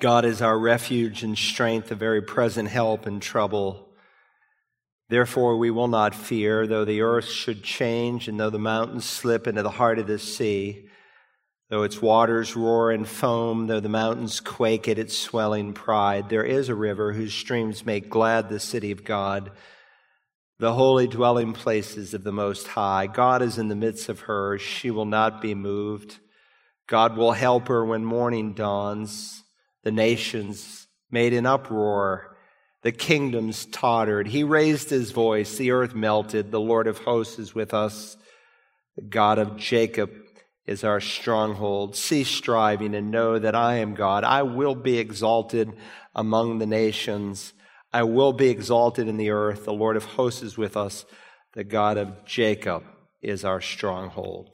God is our refuge and strength, a very present help in trouble. Therefore, we will not fear, though the earth should change and though the mountains slip into the heart of the sea, though its waters roar and foam, though the mountains quake at its swelling pride. There is a river whose streams make glad the city of God, the holy dwelling places of the Most High. God is in the midst of her. She will not be moved. God will help her when morning dawns. The nations made an uproar the kingdoms tottered. He raised his voice. The earth melted. The Lord of hosts is with us. The God of Jacob is our stronghold. Cease striving and know that I am God. I will be exalted among the nations. I will be exalted in the earth. The Lord of hosts is with us. The God of Jacob is our stronghold.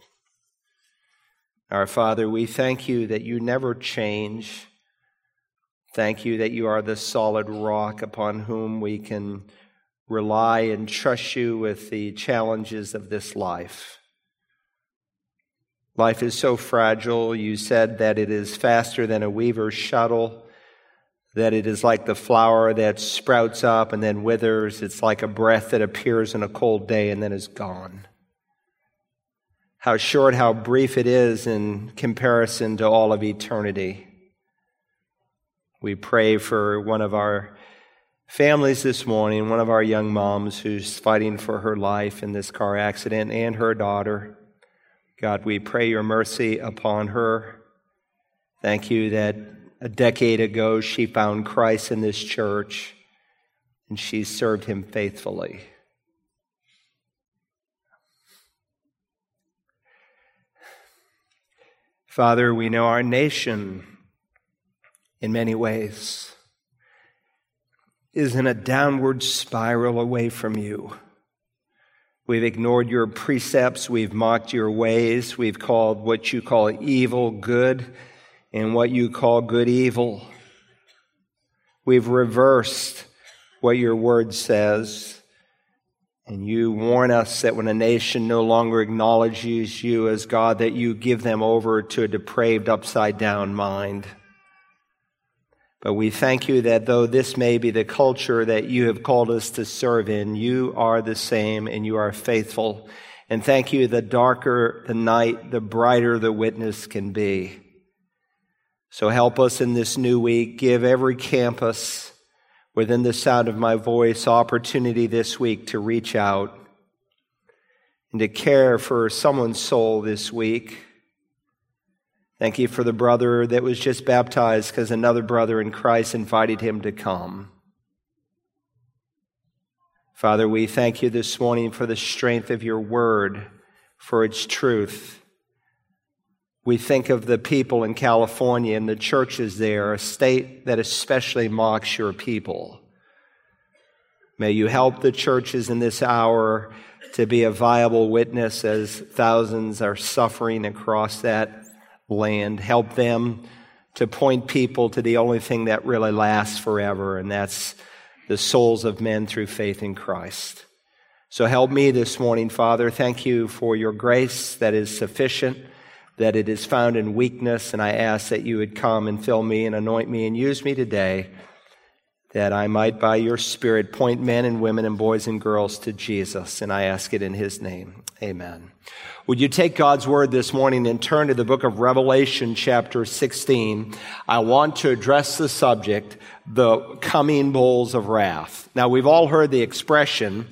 Our Father, we thank you that you never change. Thank you that you are the solid rock upon whom we can rely and trust you with the challenges of this life. Life is so fragile. You said that it is faster than a weaver's shuttle, that it is like the flower that sprouts up and then withers. It's like a breath that appears in a cold day and then is gone. How short, how brief it is in comparison to all of eternity. We pray for one of our families this morning, one of our young moms who's fighting for her life in this car accident and her daughter. God, we pray your mercy upon her. Thank you that a decade ago she found Christ in this church and she served him faithfully. Father, we know our nation in many ways is in a downward spiral away from you. We've ignored your precepts. We've mocked your ways. We've called what you call evil good and what you call good evil. We've reversed what your word says. And you warn us that when a nation no longer acknowledges you as God, that you give them over to a depraved, upside down mind. But we thank you that though this may be the culture that you have called us to serve in, you are the same and you are faithful. And thank you, the darker the night, the brighter the witness can be. So help us in this new week. Give every campus within the sound of my voice opportunity this week to reach out and to care for someone's soul this week. Thank you for the brother that was just baptized because another brother in Christ invited him to come. Father, we thank you this morning for the strength of your word, for its truth. We think of the people in California and the churches there, a state that especially mocks your people. May you help the churches in this hour to be a viable witness as thousands are suffering across that land. Help them to point people to the only thing that really lasts forever, and that's the souls of men through faith in Christ. So help me this morning, Father. Thank you for your grace that is sufficient, that it is found in weakness, and I ask that you would come and fill me and anoint me and use me today that I might, by your Spirit, point men and women and boys and girls to Jesus. And I ask it in his name. Amen. Would you take God's word this morning and turn to the book of Revelation, chapter 16? I want to address the subject, the coming bowls of wrath. Now, we've all heard the expression,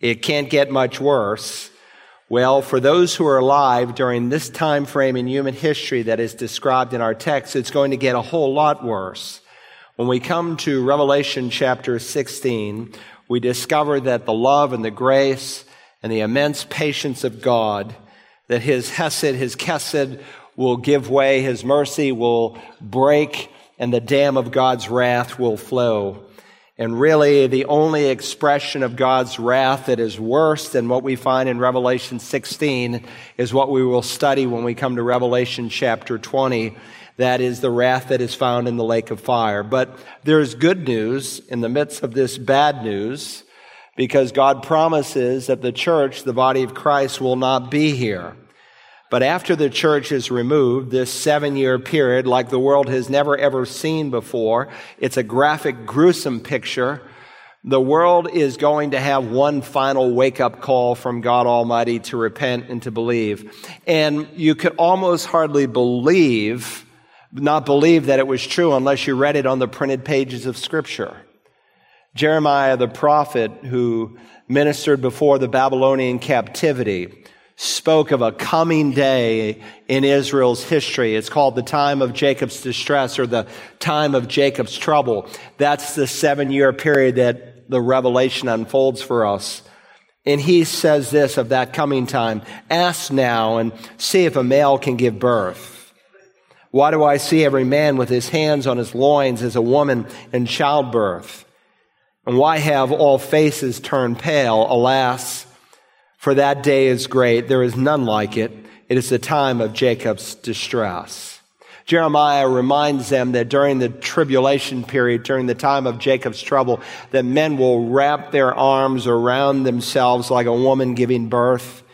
it can't get much worse. Well, for those who are alive during this time frame in human history that is described in our text, it's going to get a whole lot worse. When we come to Revelation chapter 16, we discover that the love and the grace and the immense patience of God, that his hesed, his chesed will give way, his mercy will break, and the dam of God's wrath will flow. And really, the only expression of God's wrath that is worse than what we find in Revelation 16 is what we will study when we come to Revelation chapter 20 that is the wrath that is found in the lake of fire. But there's good news in the midst of this bad news because God promises that the church, the body of Christ, will not be here. But after the church is removed, this seven year period, like the world has never ever seen before, it's a graphic, gruesome picture. The world is going to have one final wake up call from God Almighty to repent and to believe. And you could almost hardly believe, not believe that it was true unless you read it on the printed pages of Scripture. Jeremiah the prophet, who ministered before the Babylonian captivity, spoke of a coming day in Israel's history. It's called the time of Jacob's distress or the time of Jacob's trouble. That's the seven year period that the revelation unfolds for us. And he says this of that coming time Ask now and see if a male can give birth. Why do I see every man with his hands on his loins as a woman in childbirth? And why have all faces turned pale? Alas, for that day is great. There is none like it. It is the time of Jacob's distress. Jeremiah reminds them that during the tribulation period, during the time of Jacob's trouble, that men will wrap their arms around themselves like a woman giving birth,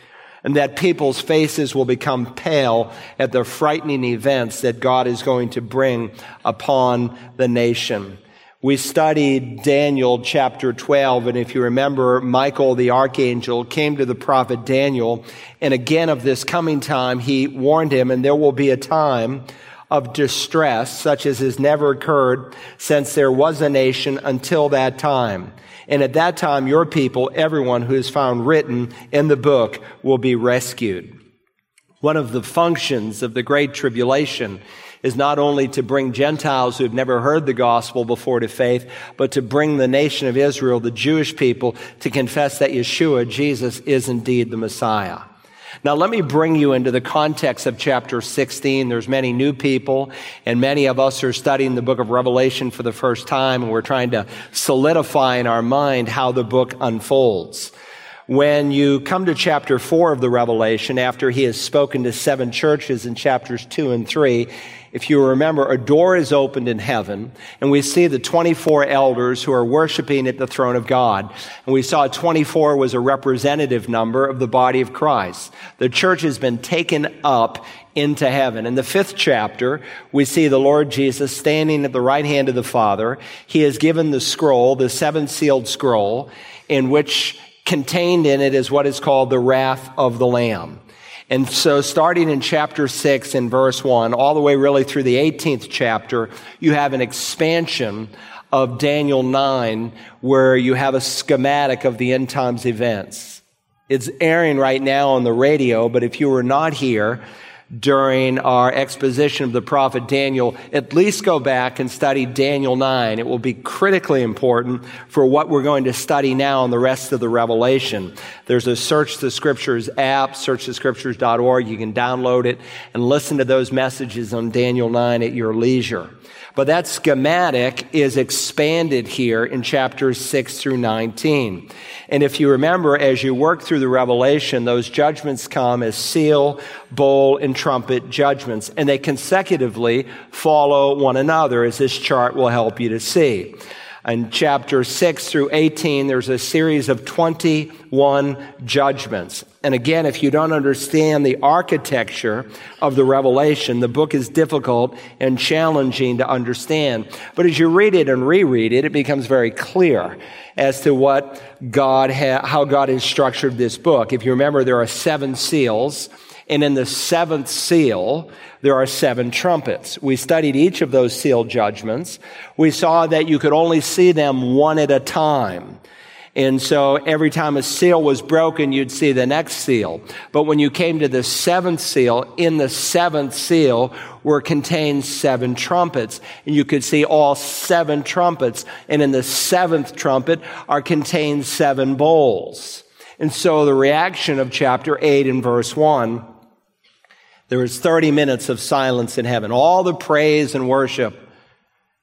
and that people's faces will become pale at the frightening events that God is going to bring upon the nation. We studied Daniel chapter 12, and if you remember, Michael the archangel came to the prophet Daniel, and again of this coming time, he warned him, and there will be a time of distress such as has never occurred since there was a nation until that time. And at that time, your people, everyone who is found written in the book, will be rescued. One of the functions of the Great Tribulation is not only to bring Gentiles who have never heard the gospel before to faith, but to bring the nation of Israel, the Jewish people, to confess that Yeshua, Jesus, is indeed the Messiah. Now let me bring you into the context of chapter 16. There's many new people and many of us are studying the book of Revelation for the first time and we're trying to solidify in our mind how the book unfolds. When you come to chapter 4 of the Revelation, after he has spoken to seven churches in chapters 2 and 3, if you remember, a door is opened in heaven, and we see the 24 elders who are worshiping at the throne of God. And we saw 24 was a representative number of the body of Christ. The church has been taken up into heaven. In the fifth chapter, we see the Lord Jesus standing at the right hand of the Father. He has given the scroll, the seven sealed scroll, in which contained in it is what is called the wrath of the Lamb. And so, starting in chapter 6 in verse 1, all the way really through the 18th chapter, you have an expansion of Daniel 9 where you have a schematic of the end times events. It's airing right now on the radio, but if you were not here, during our exposition of the prophet Daniel, at least go back and study Daniel 9. It will be critically important for what we're going to study now in the rest of the Revelation. There's a Search the Scriptures app, searchthescriptures.org. You can download it and listen to those messages on Daniel 9 at your leisure. But that schematic is expanded here in chapters 6 through 19. And if you remember, as you work through the Revelation, those judgments come as seal, bowl, and trumpet judgments, and they consecutively follow one another, as this chart will help you to see. In chapter 6 through 18, there's a series of 21 judgments. And again, if you don't understand the architecture of the Revelation, the book is difficult and challenging to understand. But as you read it and reread it, it becomes very clear as to what God, ha- how God has structured this book. If you remember, there are seven seals. And in the seventh seal, there are seven trumpets. We studied each of those seal judgments. We saw that you could only see them one at a time. And so every time a seal was broken, you'd see the next seal. But when you came to the seventh seal, in the seventh seal were contained seven trumpets. And you could see all seven trumpets. And in the seventh trumpet are contained seven bowls. And so the reaction of chapter 8 and verse 1, there was 30 minutes of silence in heaven. All the praise and worship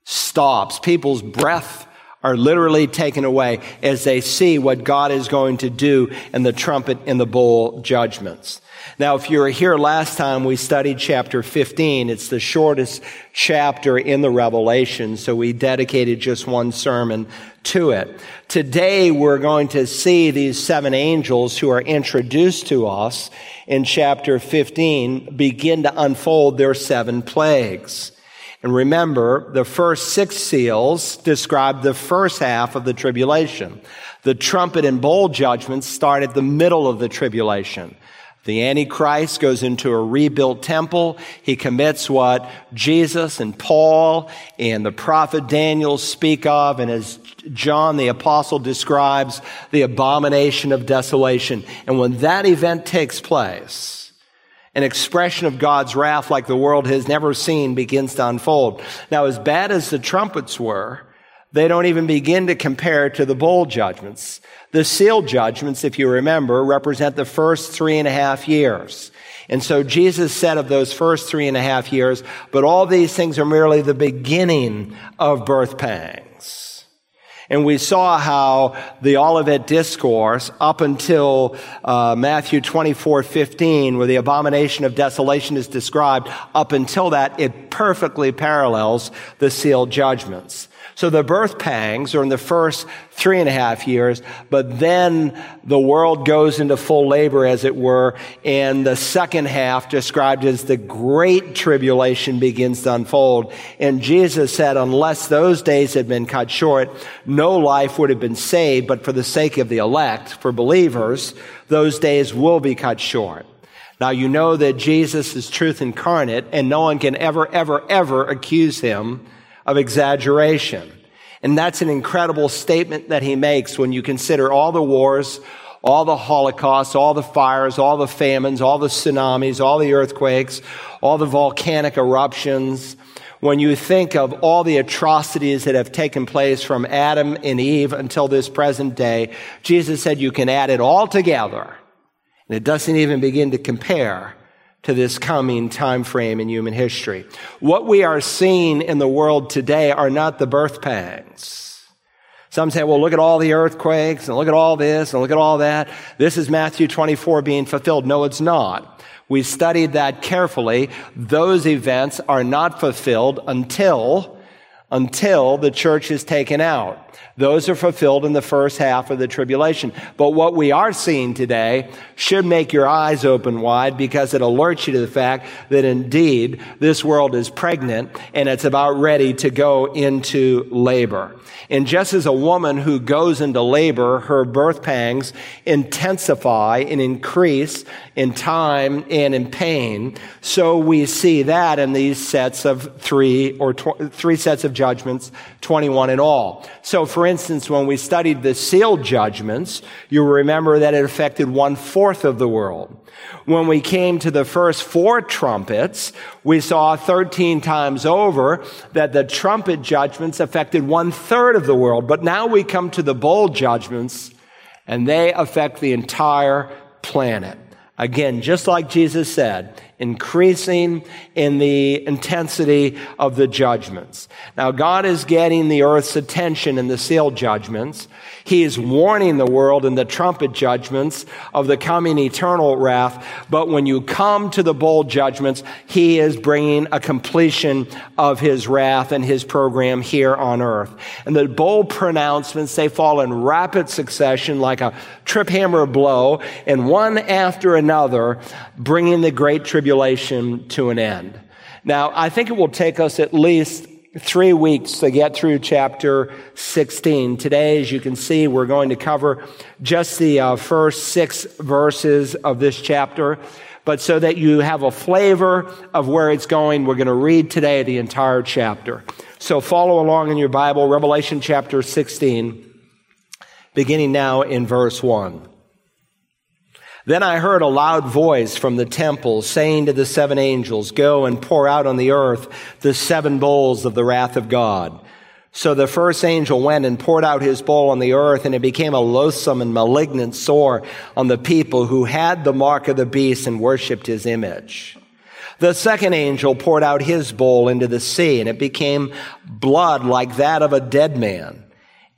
stops. People's breath are literally taken away as they see what God is going to do in the trumpet and the bowl judgments. Now, if you were here last time, we studied chapter 15. It's the shortest chapter in the Revelation, so we dedicated just one sermon to it. Today, we're going to see these seven angels who are introduced to us in chapter 15 begin to unfold their seven plagues. And remember, the first six seals describe the first half of the tribulation. The trumpet and bowl judgments start at the middle of the tribulation. The Antichrist goes into a rebuilt temple. He commits what Jesus and Paul and the prophet Daniel speak of, and as John the apostle describes, the abomination of desolation. And when that event takes place, an expression of God's wrath like the world has never seen begins to unfold. Now, as bad as the trumpets were, they don't even begin to compare to the bowl judgments. The seal judgments, if you remember, represent the first three and a half years. And so Jesus said of those first three and a half years, but all these things are merely the beginning of birth pangs. And we saw how the Olivet Discourse, up until uh, Matthew 24, 15, where the abomination of desolation is described, up until that, it perfectly parallels the sealed judgments. So the birth pangs are in the first three and a half years, but then the world goes into full labor, as it were, and the second half, described as the great tribulation, begins to unfold. And Jesus said, unless those days had been cut short, no life would have been saved, but for the sake of the elect, for believers, those days will be cut short. Now you know that Jesus is truth incarnate, and no one can ever, ever, ever accuse him of exaggeration. And that's an incredible statement that he makes when you consider all the wars, all the holocausts, all the fires, all the famines, all the tsunamis, all the earthquakes, all the volcanic eruptions. When you think of all the atrocities that have taken place from Adam and Eve until this present day, Jesus said you can add it all together. And it doesn't even begin to compare to this coming time frame in human history. What we are seeing in the world today are not the birth pangs. Some say, well, look at all the earthquakes and look at all this and look at all that. This is Matthew 24 being fulfilled. No, it's not. We studied that carefully. Those events are not fulfilled until, until the church is taken out. Those are fulfilled in the first half of the tribulation. But what we are seeing today should make your eyes open wide because it alerts you to the fact that indeed this world is pregnant and it's about ready to go into labor. And just as a woman who goes into labor, her birth pangs intensify and increase in time and in pain. So we see that in these sets of three or tw- three sets of judgments, 21 in all. So for instance, when we studied the seal judgments, you remember that it affected one fourth of the world. When we came to the first four trumpets, we saw 13 times over that the trumpet judgments affected one third of the world. But now we come to the bowl judgments and they affect the entire planet. Again, just like Jesus said, increasing in the intensity of the judgments. Now, God is getting the earth's attention in the seal judgments. He is warning the world in the trumpet judgments of the coming eternal wrath. But when you come to the bowl judgments, He is bringing a completion of His wrath and His program here on earth. And the bowl pronouncements, they fall in rapid succession like a trip hammer blow and one after another, bringing the great tribulation tribulation to an end. Now, I think it will take us at least three weeks to get through chapter 16. Today, as you can see, we're going to cover just the uh, first six verses of this chapter. But so that you have a flavor of where it's going, we're going to read today the entire chapter. So follow along in your Bible, Revelation chapter 16, beginning now in verse 1. Then I heard a loud voice from the temple saying to the seven angels, Go and pour out on the earth the seven bowls of the wrath of God. So the first angel went and poured out his bowl on the earth, and it became a loathsome and malignant sore on the people who had the mark of the beast and worshipped his image. The second angel poured out his bowl into the sea, and it became blood like that of a dead man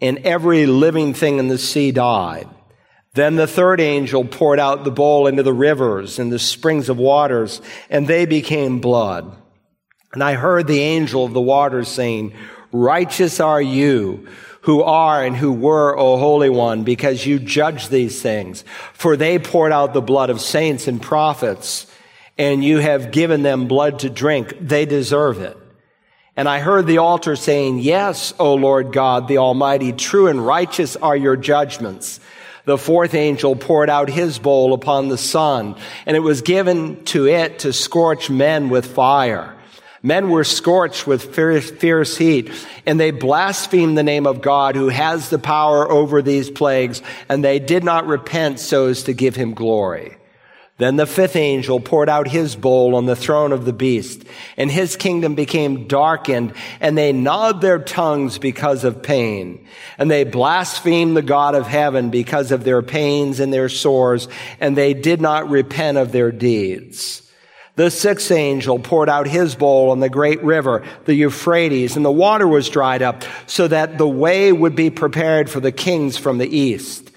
and every living thing in the sea died. Then the third angel poured out the bowl into the rivers and the springs of waters, and they became blood. And I heard the angel of the waters saying, Righteous are you who are and who were, O Holy One, because you judge these things. For they poured out the blood of saints and prophets, and you have given them blood to drink. They deserve it. And I heard the altar saying, Yes, O Lord God, the Almighty, true and righteous are your judgments. The fourth angel poured out his bowl upon the sun, and it was given to it to scorch men with fire. Men were scorched with fierce, fierce, heat, and they blasphemed the name of God who has the power over these plagues, and they did not repent so as to give him glory. Then the fifth angel poured out his bowl on the throne of the beast, and his kingdom became darkened, and they gnawed their tongues because of pain. And they blasphemed the God of heaven because of their pains and their sores, and they did not repent of their deeds. The sixth angel poured out his bowl on the great river, the Euphrates, and the water was dried up, so that the way would be prepared for the kings from the east.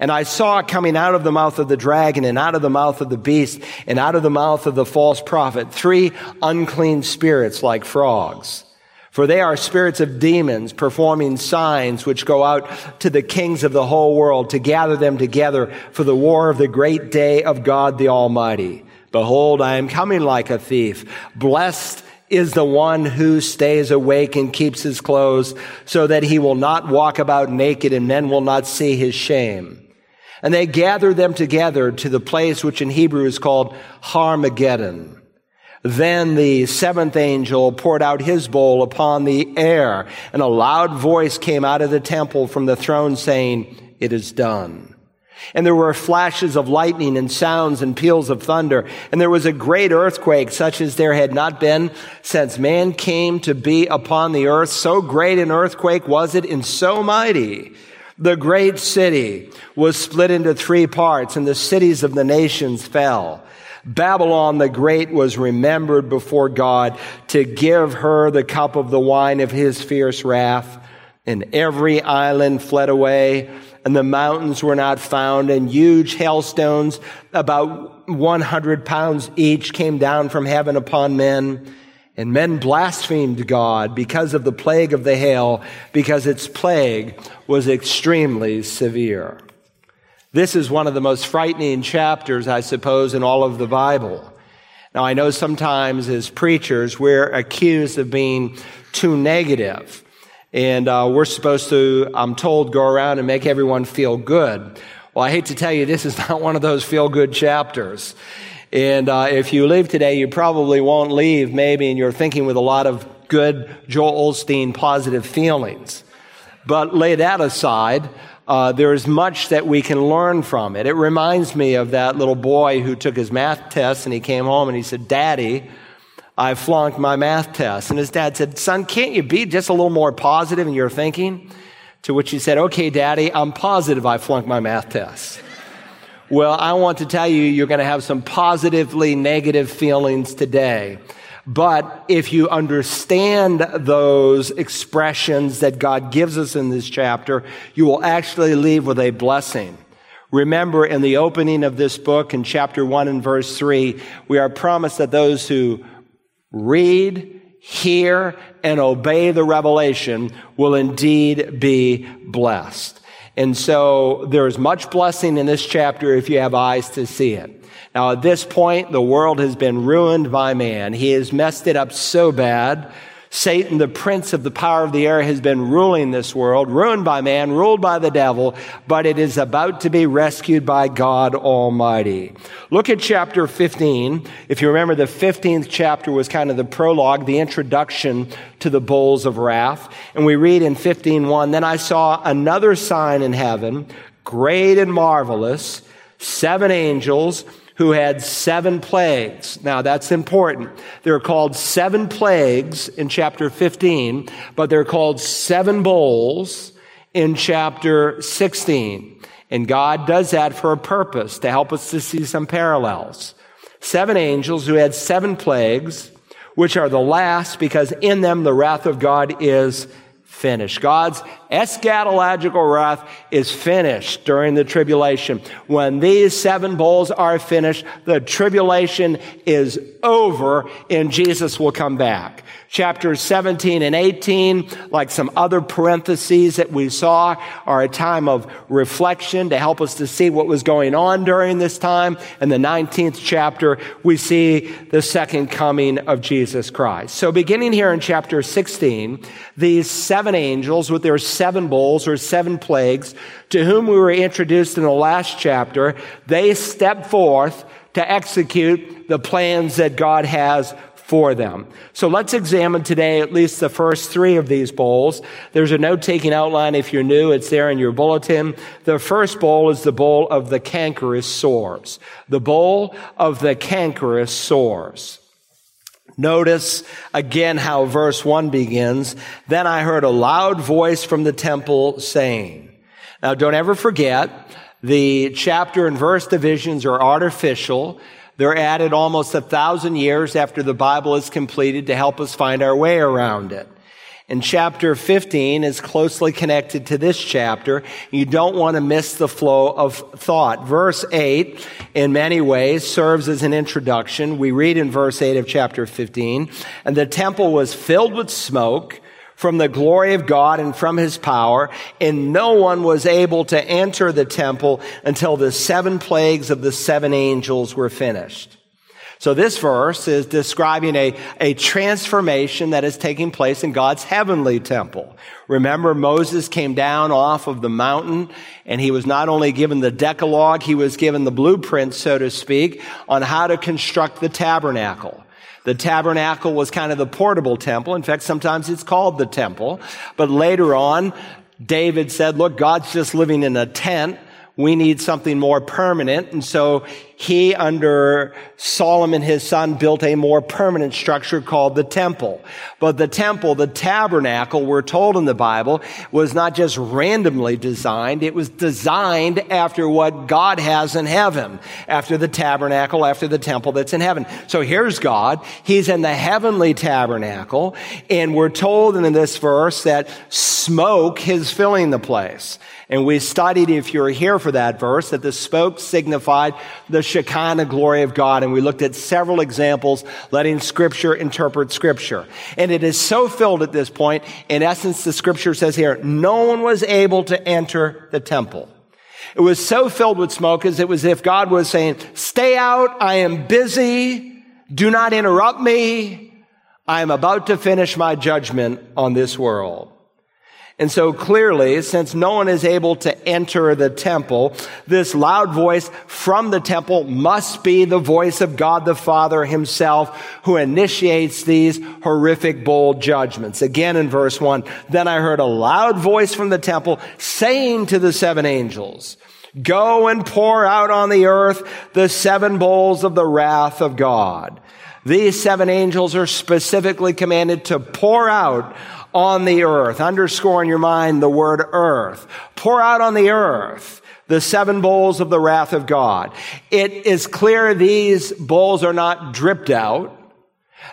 And I saw coming out of the mouth of the dragon and out of the mouth of the beast and out of the mouth of the false prophet three unclean spirits like frogs. For they are spirits of demons performing signs which go out to the kings of the whole world to gather them together for the war of the great day of God the Almighty. Behold, I am coming like a thief. Blessed is the one who stays awake and keeps his clothes so that he will not walk about naked and men will not see his shame. And they gathered them together to the place which in Hebrew is called Har-Magedon. Then the seventh angel poured out his bowl upon the air, and a loud voice came out of the temple from the throne saying, It is done. And there were flashes of lightning and sounds and peals of thunder. And there was a great earthquake, such as there had not been since man came to be upon the earth. So great an earthquake was it and so mighty the great city was split into three parts and the cities of the nations fell. Babylon the Great was remembered before God to give her the cup of the wine of his fierce wrath. And every island fled away and the mountains were not found and huge hailstones about 100 pounds each came down from heaven upon men. And men blasphemed God because of the plague of the hail, because its plague was extremely severe. This is one of the most frightening chapters, I suppose, in all of the Bible. Now, I know sometimes as preachers, we're accused of being too negative, And uh, we're supposed to, I'm told, go around and make everyone feel good. Well, I hate to tell you, this is not one of those feel good chapters. And uh, if you leave today, you probably won't leave maybe, and you're thinking with a lot of good Joel Osteen positive feelings. But lay that aside. Uh, there is much that we can learn from it. It reminds me of that little boy who took his math test and he came home and he said, Daddy, I flunked my math test. And his dad said, Son, can't you be just a little more positive in your thinking? To which he said, Okay, Daddy, I'm positive I flunked my math test. Well, I want to tell you, you're going to have some positively negative feelings today. But if you understand those expressions that God gives us in this chapter, you will actually leave with a blessing. Remember in the opening of this book in chapter 1 and verse 3, we are promised that those who read, hear, and obey the revelation will indeed be blessed. And so there is much blessing in this chapter if you have eyes to see it. Now, at this point, the world has been ruined by man. He has messed it up so bad Satan, the prince of the power of the air, has been ruling this world, ruined by man, ruled by the devil, but it is about to be rescued by God Almighty. Look at chapter 15. If you remember, the 15th chapter was kind of the prologue, the introduction to the bowls of wrath. And we read in 15.1, Then I saw another sign in heaven, great and marvelous, seven angels, who had seven plagues. Now that's important. They're called seven plagues in chapter 15, but they're called seven bowls in chapter 16. And God does that for a purpose, to help us to see some parallels. Seven angels who had seven plagues, which are the last because in them the wrath of God is finished. God's eschatological wrath is finished during the tribulation. When these seven bowls are finished, the tribulation is over and Jesus will come back. Chapters 17 and 18, like some other parentheses that we saw, are a time of reflection to help us to see what was going on during this time. In the 19th chapter, we see the second coming of Jesus Christ. So beginning here in chapter 16, these seven angels with their seven bowls or seven plagues, to whom we were introduced in the last chapter, they step forth to execute the plans that God has for them. So let's examine today at least the first three of these bowls. There's a note taking outline if you're new. It's there in your bulletin. The first bowl is the bowl of the cankerous sores. The bowl of the cankerous sores. Notice again how verse one begins. Then I heard a loud voice from the temple saying, now don't ever forget the chapter and verse divisions are artificial. They're added almost a thousand years after the Bible is completed to help us find our way around it. And chapter 15 is closely connected to this chapter. You don't want to miss the flow of thought. Verse 8, in many ways, serves as an introduction. We read in verse 8 of chapter 15, and the temple was filled with smoke from the glory of God and from his power, and no one was able to enter the temple until the seven plagues of the seven angels were finished. So this verse is describing a, a transformation that is taking place in God's heavenly temple. Remember, Moses came down off of the mountain and he was not only given the Decalogue, he was given the blueprint, so to speak, on how to construct the tabernacle. The tabernacle was kind of the portable temple. In fact, sometimes it's called the temple. But later on, David said, look, God's just living in a tent. We need something more permanent. And so he, under Solomon, his son, built a more permanent structure called the temple. But the temple, the tabernacle, we're told in the Bible, was not just randomly designed. It was designed after what God has in heaven, after the tabernacle, after the temple that's in heaven. So here's God. He's in the heavenly tabernacle. And we're told in this verse that smoke is filling the place. And we studied, if you're here for that verse, that the smoke signified the Shekinah glory of God. And we looked at several examples letting scripture interpret scripture. And it is so filled at this point. In essence, the scripture says here, no one was able to enter the temple. It was so filled with smoke as it was if God was saying, stay out. I am busy. Do not interrupt me. I am about to finish my judgment on this world. And so clearly, since no one is able to enter the temple, this loud voice from the temple must be the voice of God the Father himself who initiates these horrific bowl judgments. Again in verse one, then I heard a loud voice from the temple saying to the seven angels, go and pour out on the earth the seven bowls of the wrath of God. These seven angels are specifically commanded to pour out on the earth. Underscore in your mind the word earth. Pour out on the earth the seven bowls of the wrath of God. It is clear these bowls are not dripped out.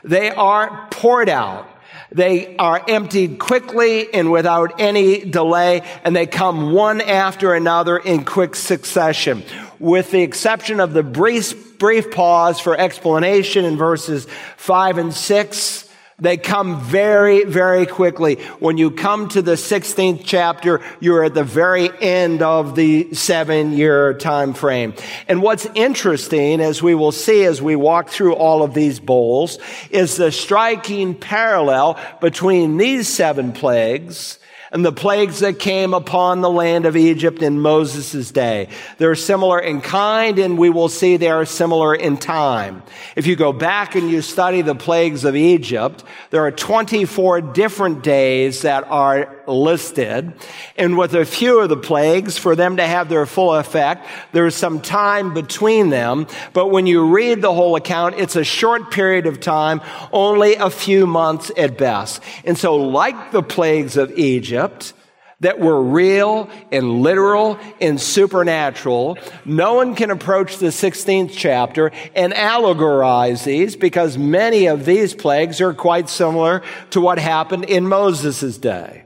They are poured out. They are emptied quickly and without any delay, and they come one after another in quick succession. With the exception of the brief, brief pause for explanation in verses five and six, they come very, very quickly. When you come to the 16th chapter, you're at the very end of the seven year time frame. And what's interesting, as we will see as we walk through all of these bowls, is the striking parallel between these seven plagues and the plagues that came upon the land of Egypt in Moses' day. They're similar in kind and we will see they are similar in time. If you go back and you study the plagues of Egypt, there are 24 different days that are listed. And with a few of the plagues, for them to have their full effect, there's some time between them. But when you read the whole account, it's a short period of time, only a few months at best. And so like the plagues of Egypt, that were real and literal and supernatural. No one can approach the 16th chapter and allegorize these because many of these plagues are quite similar to what happened in Moses' day.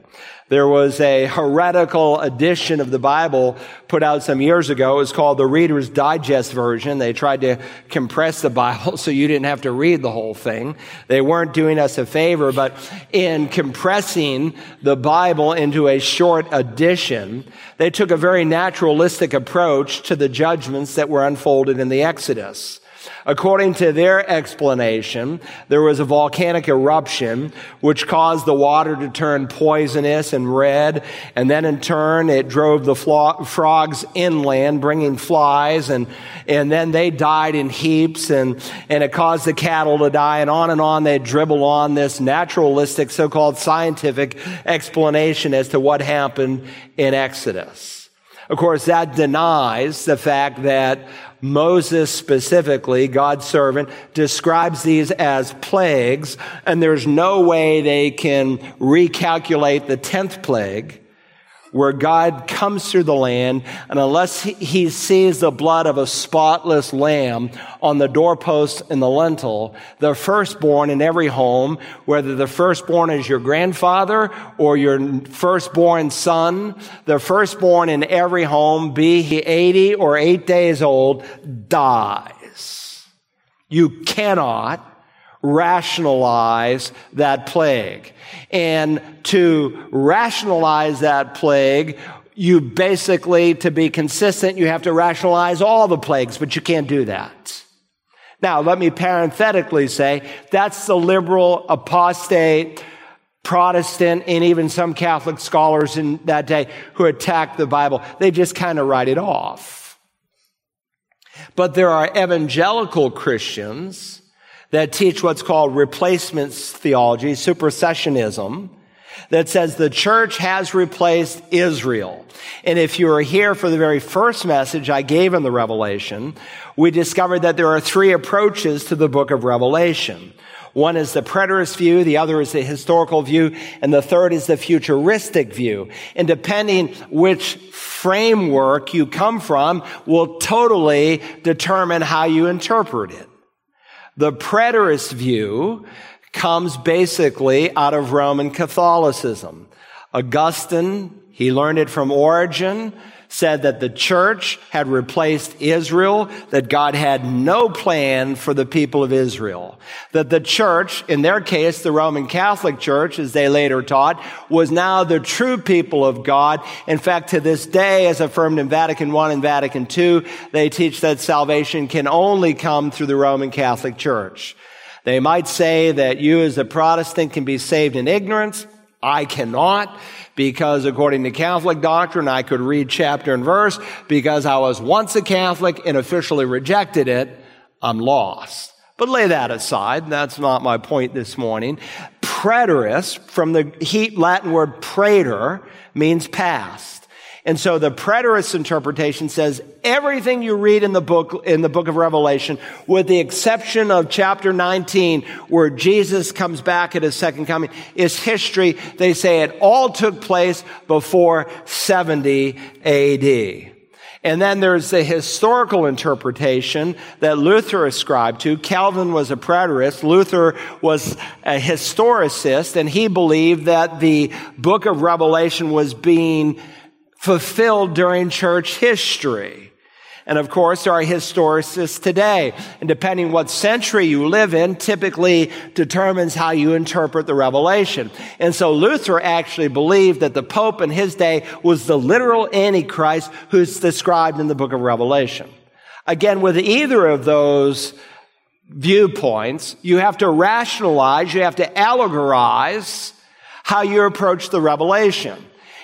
There was a heretical edition of the Bible put out some years ago. It was called the Reader's Digest version. They tried to compress the Bible so you didn't have to read the whole thing. They weren't doing us a favor, but in compressing the Bible into a short edition, they took a very naturalistic approach to the judgments that were unfolded in the Exodus. According to their explanation, there was a volcanic eruption which caused the water to turn poisonous and red, and then in turn it drove the frogs inland, bringing flies, and, and then they died in heaps, and, and it caused the cattle to die, and on and on they dribble on this naturalistic, so-called scientific explanation as to what happened in Exodus. Of course, that denies the fact that Moses specifically, God's servant, describes these as plagues, and there's no way they can recalculate the tenth plague where God comes through the land, and unless he sees the blood of a spotless lamb on the doorpost and the lintel, the firstborn in every home, whether the firstborn is your grandfather or your firstborn son, the firstborn in every home, be he 80 or 8 days old, dies. You cannot rationalize that plague. And to rationalize that plague, you basically, to be consistent, you have to rationalize all the plagues, but you can't do that. Now, let me parenthetically say that's the liberal, apostate, Protestant, and even some Catholic scholars in that day who attacked the Bible. They just kind of write it off. But there are evangelical Christians that teach what's called replacement theology, supersessionism, that says the church has replaced Israel. And if you were here for the very first message I gave in the Revelation, we discovered that there are three approaches to the book of Revelation. One is the preterist view, the other is the historical view, and the third is the futuristic view. And depending which framework you come from will totally determine how you interpret it. The preterist view comes basically out of Roman Catholicism. Augustine, he learned it from Origen, said that the church had replaced Israel, that God had no plan for the people of Israel. That the church, in their case, the Roman Catholic Church, as they later taught, was now the true people of God. In fact, to this day, as affirmed in Vatican I and Vatican II, they teach that salvation can only come through the Roman Catholic Church. They might say that you as a Protestant can be saved in ignorance. I cannot because according to Catholic doctrine, I could read chapter and verse because I was once a Catholic and officially rejected it. I'm lost. But lay that aside. That's not my point this morning. Preterist, from the Latin word praeter, means past. And so the preterist interpretation says everything you read in the book, in the book of Revelation, with the exception of chapter 19, where Jesus comes back at his second coming, is history. They say it all took place before 70 AD. And then there's the historical interpretation that Luther ascribed to. Calvin was a preterist. Luther was a historicist, and he believed that the book of Revelation was being fulfilled during church history. And of course, there are historicists today. And depending what century you live in, typically determines how you interpret the revelation. And so Luther actually believed that the Pope in his day was the literal Antichrist who's described in the book of Revelation. Again, with either of those viewpoints, you have to rationalize, you have to allegorize how you approach the revelation.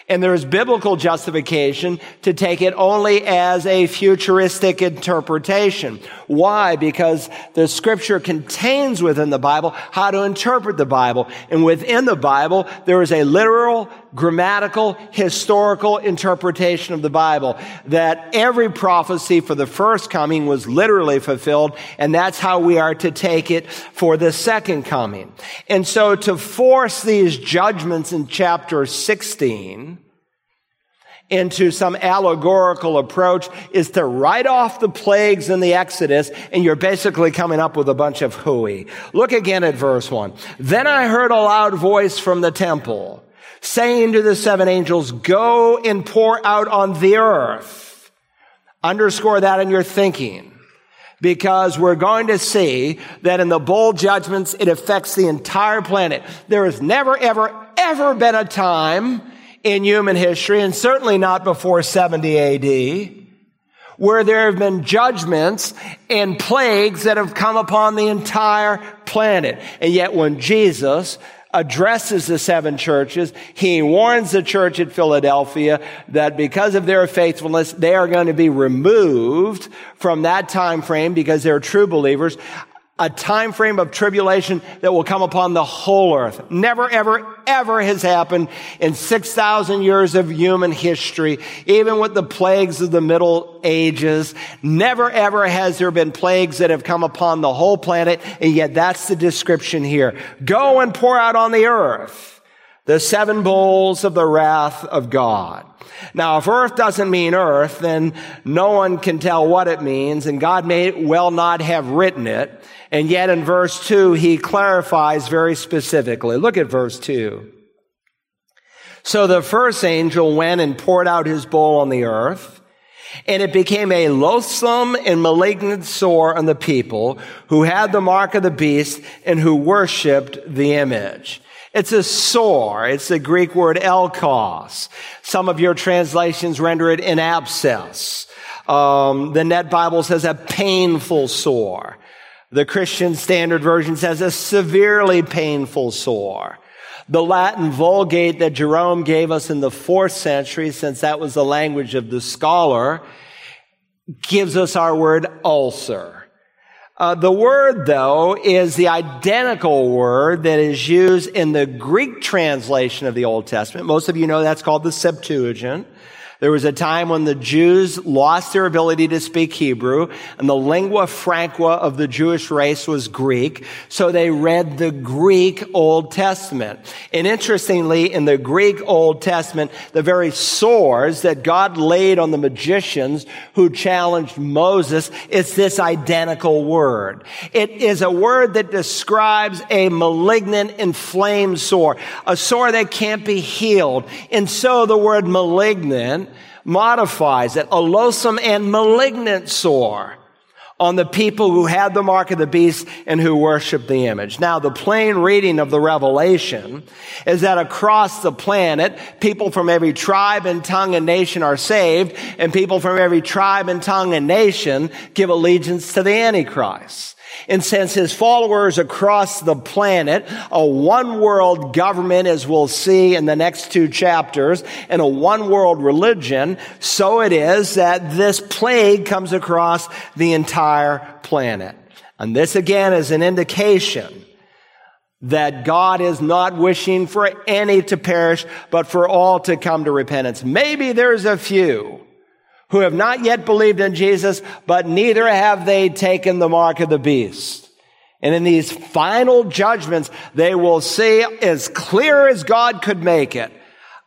And there is biblical justification to take it only as a futuristic interpretation. Why? Because the scripture contains within the Bible how to interpret the Bible. And within the Bible, there is a literal, grammatical, historical interpretation of the Bible. That every prophecy for the first coming was literally fulfilled. And that's how we are to take it for the second coming. And so to force these judgments in chapter 16, into some allegorical approach is to write off the plagues in the Exodus, and you're basically coming up with a bunch of hooey. Look again at verse one. Then I heard a loud voice from the temple saying to the seven angels, go and pour out on the earth. Underscore that in your thinking because we're going to see that in the bowl judgments, it affects the entire planet. There has never, ever, ever been a time in human history, and certainly not before 70 AD, where there have been judgments and plagues that have come upon the entire planet. And yet when Jesus addresses the seven churches. He warns the church at Philadelphia that because of their faithfulness, they are going to be removed from that time frame because they're true believers a time frame of tribulation that will come upon the whole earth. Never, ever, ever has happened in 6,000 years of human history, even with the plagues of the Middle Ages. Never, ever has there been plagues that have come upon the whole planet, and yet that's the description here. Go and pour out on the earth the seven bowls of the wrath of God. Now, if earth doesn't mean earth, then no one can tell what it means, and God may well not have written it. And yet in verse 2, he clarifies very specifically. Look at verse 2. So the first angel went and poured out his bowl on the earth, and it became a loathsome and malignant sore on the people who had the mark of the beast and who worshiped the image. It's a sore. It's the Greek word elkos. Some of your translations render it an abscess. Um, the Net Bible says a painful sore. The Christian Standard Version says a severely painful sore. The Latin Vulgate that Jerome gave us in the fourth century, since that was the language of the scholar, gives us our word ulcer. Uh, the word, though, is the identical word that is used in the Greek translation of the Old Testament. Most of you know that's called the Septuagint. There was a time when the Jews lost their ability to speak Hebrew, and the lingua franca of the Jewish race was Greek, so they read the Greek Old Testament. And interestingly, in the Greek Old Testament, the very sores that God laid on the magicians who challenged Moses, it's this identical word. It is a word that describes a malignant, inflamed sore, a sore that can't be healed. And so the word malignant modifies it, a loathsome and malignant sore on the people who had the mark of the beast and who worshiped the image. Now, the plain reading of the revelation is that across the planet, people from every tribe and tongue and nation are saved, and people from every tribe and tongue and nation give allegiance to the Antichrist. And since his followers across the planet, a one world government, as we'll see in the next two chapters, and a one world religion, so it is that this plague comes across the entire planet. And this again is an indication that God is not wishing for any to perish, but for all to come to repentance. Maybe there's a few who have not yet believed in Jesus, but neither have they taken the mark of the beast. And in these final judgments, they will see as clear as God could make it,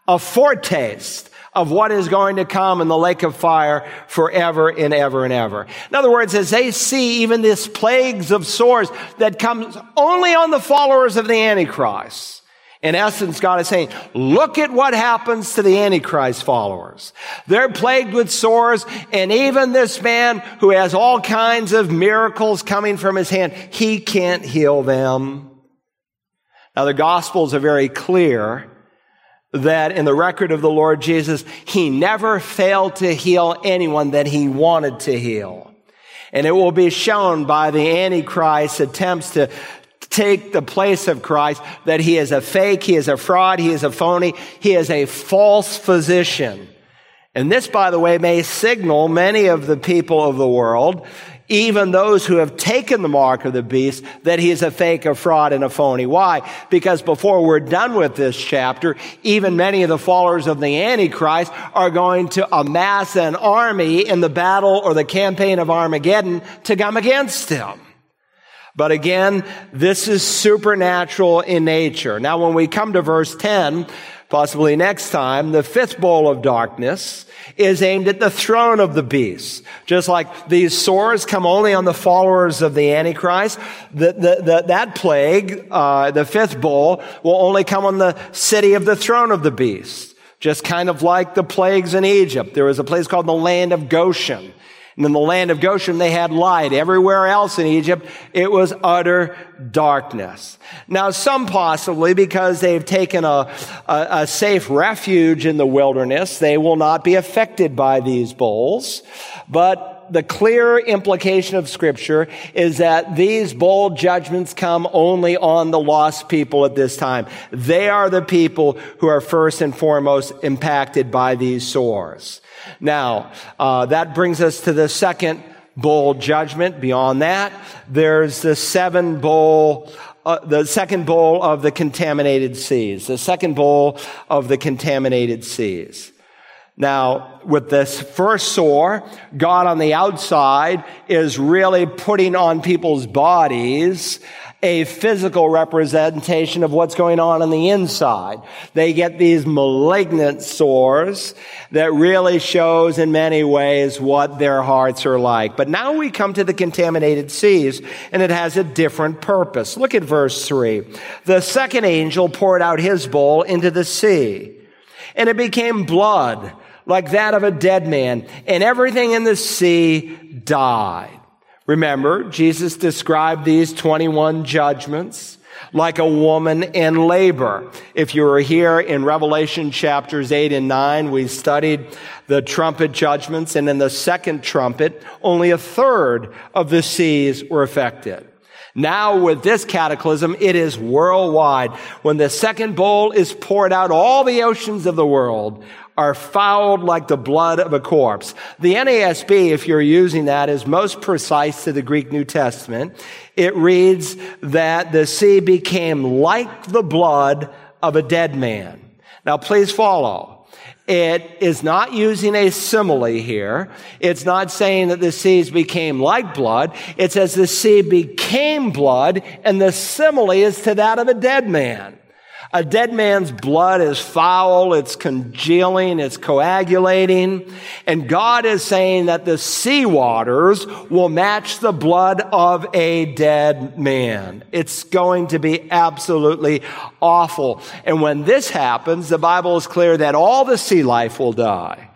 a foretaste of what is going to come in the lake of fire forever and ever and ever. In other words, as they see even this plagues of sores that comes only on the followers of the Antichrist, in essence, God is saying, look at what happens to the Antichrist followers. They're plagued with sores, and even this man who has all kinds of miracles coming from his hand, he can't heal them. Now, the Gospels are very clear that in the record of the Lord Jesus, he never failed to heal anyone that he wanted to heal. And it will be shown by the Antichrist's attempts to take the place of Christ, that he is a fake, he is a fraud, he is a phony, he is a false physician. And this, by the way, may signal many of the people of the world, even those who have taken the mark of the beast, that he is a fake, a fraud, and a phony. Why? Because before we're done with this chapter, even many of the followers of the Antichrist are going to amass an army in the battle or the campaign of Armageddon to come against him. But again, this is supernatural in nature. Now, when we come to verse 10, possibly next time, the fifth bowl of darkness is aimed at the throne of the beast. Just like these sores come only on the followers of the Antichrist, the, the, the, that plague, uh, the fifth bowl, will only come on the city of the throne of the beast. Just kind of like the plagues in Egypt. There was a place called the land of Goshen. And in the land of Goshen, they had light. Everywhere else in Egypt, it was utter darkness. Now, some possibly because they've taken a, a, a, safe refuge in the wilderness, they will not be affected by these bowls. But the clear implication of scripture is that these bowl judgments come only on the lost people at this time. They are the people who are first and foremost impacted by these sores. Now, uh, that brings us to the second bowl judgment. Beyond that, there's the seven bowl uh, the second bowl of the contaminated seas, the second bowl of the contaminated seas. Now, with this first sore, God on the outside is really putting on people's bodies a physical representation of what's going on on the inside. They get these malignant sores that really shows in many ways what their hearts are like. But now we come to the contaminated seas and it has a different purpose. Look at verse three. The second angel poured out his bowl into the sea and it became blood like that of a dead man, and everything in the sea died. Remember, Jesus described these 21 judgments like a woman in labor. If you were here in Revelation chapters 8 and 9, we studied the trumpet judgments, and in the second trumpet, only a third of the seas were affected. Now with this cataclysm, it is worldwide. When the second bowl is poured out, all the oceans of the world are fouled like the blood of a corpse. The NASB, if you're using that, is most precise to the Greek New Testament. It reads that the sea became like the blood of a dead man. Now please follow. It is not using a simile here. It's not saying that the seas became like blood. It says the sea became blood, and the simile is to that of a dead man. A dead man's blood is foul, it's congealing, it's coagulating. And God is saying that the sea waters will match the blood of a dead man. It's going to be absolutely awful. And when this happens, the Bible is clear that all the sea life will die.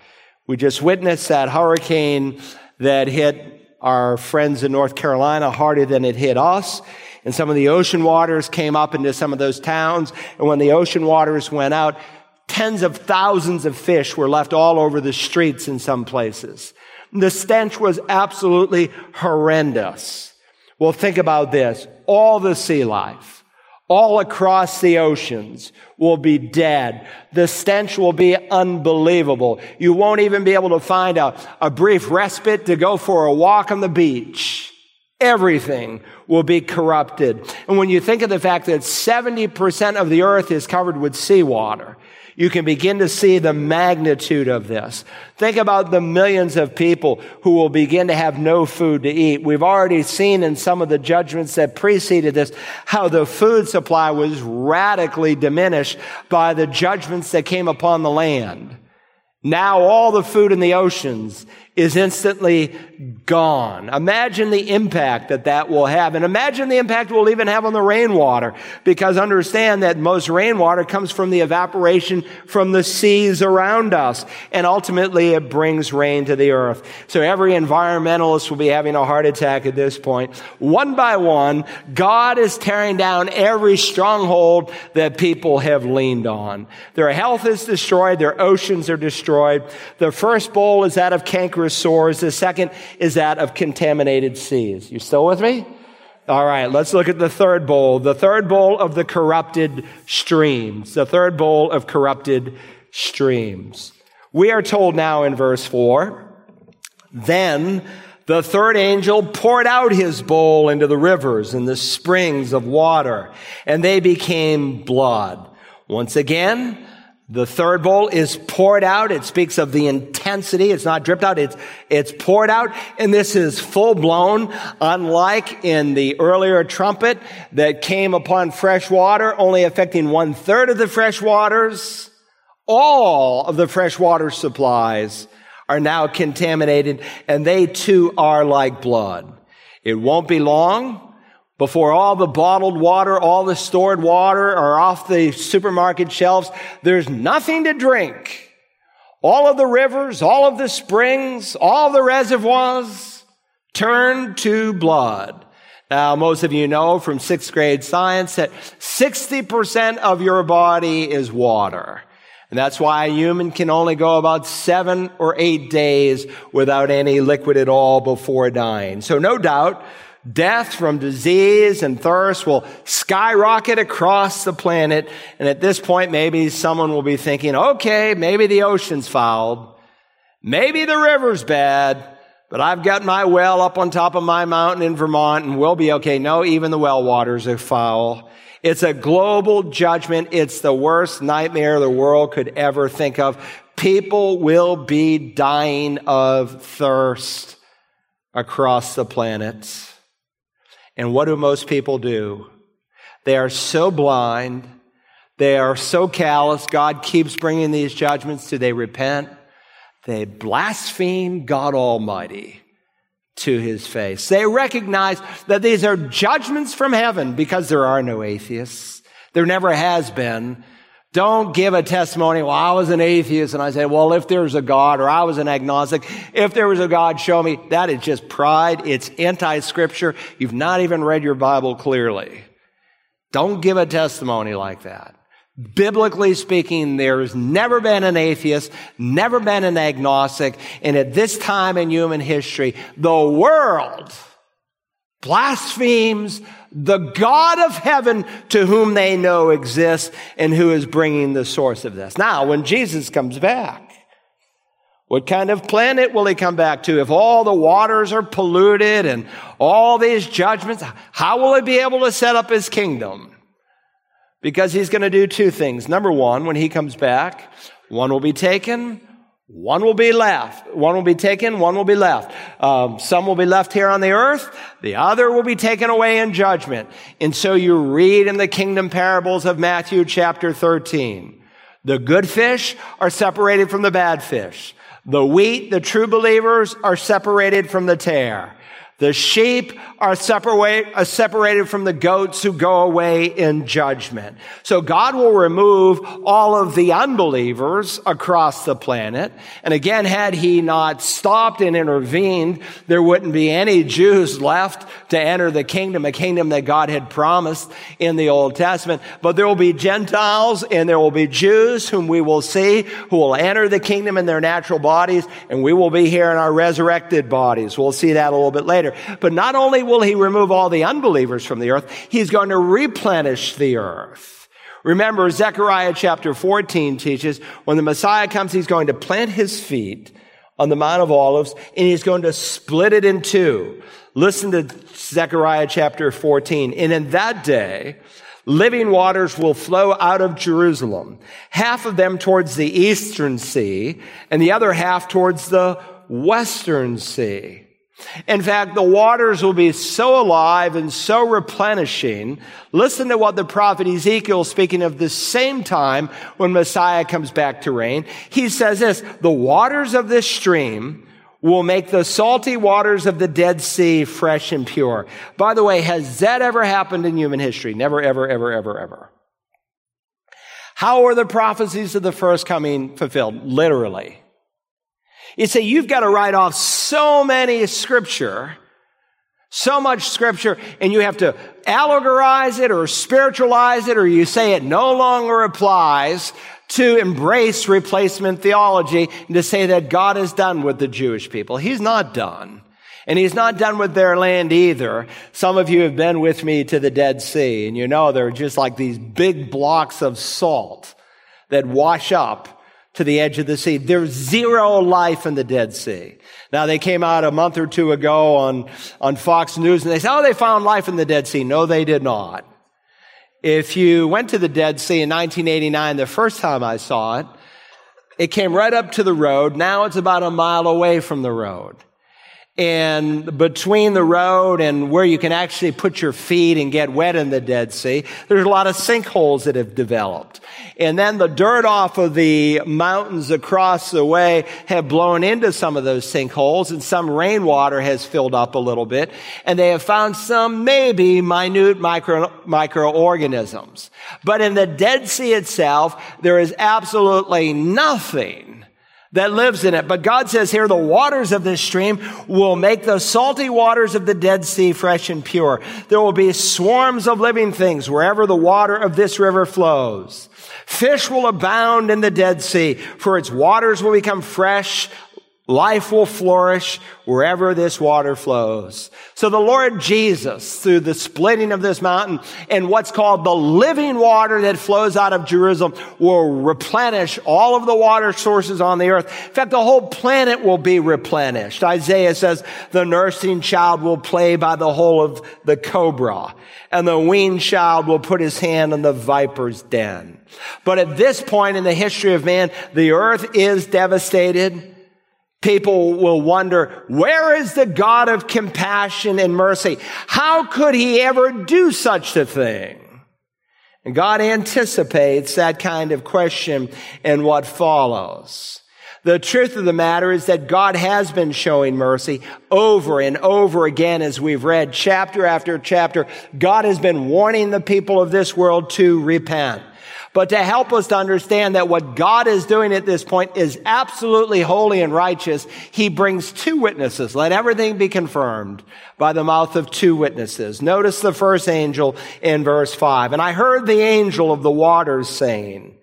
We just witnessed that hurricane that hit our friends in North Carolina harder than it hit us and some of the ocean waters came up into some of those towns. And when the ocean waters went out, tens of thousands of fish were left all over the streets in some places. The stench was absolutely horrendous. Well, think about this. All the sea life, all across the oceans will be dead. The stench will be unbelievable. You won't even be able to find a, a brief respite to go for a walk on the beach. Everything will be corrupted. And when you think of the fact that 70% of the earth is covered with seawater, you can begin to see the magnitude of this. Think about the millions of people who will begin to have no food to eat. We've already seen in some of the judgments that preceded this how the food supply was radically diminished by the judgments that came upon the land. Now all the food in the oceans is instantly gone. Imagine the impact that that will have. And imagine the impact we'll even have on the rainwater. Because understand that most rainwater comes from the evaporation from the seas around us. And ultimately it brings rain to the earth. So every environmentalist will be having a heart attack at this point. One by one, God is tearing down every stronghold that people have leaned on. Their health is destroyed. Their oceans are destroyed. The first bowl is that of cankerous sores. The second is that of contaminated seas. You still with me? All right, let's look at the third bowl. The third bowl of the corrupted streams. The third bowl of corrupted streams. We are told now in verse 4 Then the third angel poured out his bowl into the rivers and the springs of water, and they became blood. Once again, the third bowl is poured out. It speaks of the intensity. It's not dripped out. It's, it's poured out. And this is full blown, unlike in the earlier trumpet that came upon fresh water, only affecting one third of the fresh waters. All of the fresh water supplies are now contaminated and they too are like blood. It won't be long before all the bottled water, all the stored water are off the supermarket shelves. There's nothing to drink. All of the rivers, all of the springs, all the reservoirs turn to blood. Now, most of you know from sixth grade science that 60% of your body is water. And that's why a human can only go about seven or eight days without any liquid at all before dying. So no doubt, death from disease and thirst will skyrocket across the planet. And at this point, maybe someone will be thinking, okay, maybe the ocean's fouled. Maybe the river's bad, but I've got my well up on top of my mountain in Vermont and we'll be okay. No, even the well waters are foul. It's a global judgment. It's the worst nightmare the world could ever think of. People will be dying of thirst across the planet. And what do most people do? They are so blind. They are so callous. God keeps bringing these judgments. Do they repent? They blaspheme God Almighty to his face. They recognize that these are judgments from heaven because there are no atheists. There never has been. Don't give a testimony, well, I was an atheist and I said, well, if there's a God or I was an agnostic, if there was a God, show me. That is just pride. It's anti-scripture. You've not even read your Bible clearly. Don't give a testimony like that. Biblically speaking, there's never been an atheist, never been an agnostic, and at this time in human history, the world blasphemes the God of heaven to whom they know exists and who is bringing the source of this. Now, when Jesus comes back, what kind of planet will he come back to? If all the waters are polluted and all these judgments, how will he be able to set up his kingdom? Because he's going to do two things. Number one, when he comes back, one will be taken, one will be left. One will be taken, one will be left. Um, some will be left here on the earth. The other will be taken away in judgment. And so you read in the kingdom parables of Matthew chapter 13. The good fish are separated from the bad fish. The wheat, the true believers, are separated from the tare. The sheep are uh, separated from the goats who go away in judgment. So God will remove all of the unbelievers across the planet. And again, had he not stopped and intervened, there wouldn't be any Jews left to enter the kingdom, a kingdom that God had promised in the Old Testament. But there will be Gentiles and there will be Jews whom we will see who will enter the kingdom in their natural bodies and we will be here in our resurrected bodies. We'll see that a little bit later But not only will he remove all the unbelievers from the earth, he's going to replenish the earth. Remember, Zechariah chapter 14 teaches when the Messiah comes, he's going to plant his feet on the Mount of Olives and he's going to split it in two. Listen to Zechariah chapter 14. And in that day, living waters will flow out of Jerusalem, half of them towards the eastern sea and the other half towards the western sea. In fact, the waters will be so alive and so replenishing. Listen to what the prophet Ezekiel speaking of the same time when Messiah comes back to reign. He says this, the waters of this stream will make the salty waters of the Dead Sea fresh and pure. By the way, has that ever happened in human history? Never, ever, ever, ever, ever. How are the prophecies of the first coming fulfilled? Literally. You say, you've got to write off so many scripture, so much scripture, and you have to allegorize it or spiritualize it, or you say it no longer applies to embrace replacement theology and to say that God is done with the Jewish people. He's not done. And he's not done with their land either. Some of you have been with me to the Dead Sea, and you know they're just like these big blocks of salt that wash up to the edge of the sea. There's zero life in the Dead Sea. Now they came out a month or two ago on, on Fox News and they said, oh, they found life in the Dead Sea. No, they did not. If you went to the Dead Sea in 1989, the first time I saw it, it came right up to the road. Now it's about a mile away from the road. And between the road and where you can actually put your feet and get wet in the Dead Sea, there's a lot of sinkholes that have developed. And then the dirt off of the mountains across the way have blown into some of those sinkholes and some rainwater has filled up a little bit. And they have found some maybe minute micro, microorganisms. But in the Dead Sea itself, there is absolutely nothing that lives in it. But God says here, the waters of this stream will make the salty waters of the Dead Sea fresh and pure. There will be swarms of living things wherever the water of this river flows. Fish will abound in the Dead Sea, for its waters will become fresh Life will flourish wherever this water flows. So the Lord Jesus, through the splitting of this mountain and what's called the living water that flows out of Jerusalem will replenish all of the water sources on the earth. In fact, the whole planet will be replenished. Isaiah says the nursing child will play by the hole of the cobra and the weaned child will put his hand in the viper's den. But at this point in the history of man, the earth is devastated. People will wonder, where is the God of compassion and mercy? How could he ever do such a thing? And God anticipates that kind of question in what follows. The truth of the matter is that God has been showing mercy over and over again as we've read chapter after chapter. God has been warning the people of this world to repent. But to help us to understand that what God is doing at this point is absolutely holy and righteous, he brings two witnesses. Let everything be confirmed by the mouth of two witnesses. Notice the first angel in verse five. And I heard the angel of the waters saying,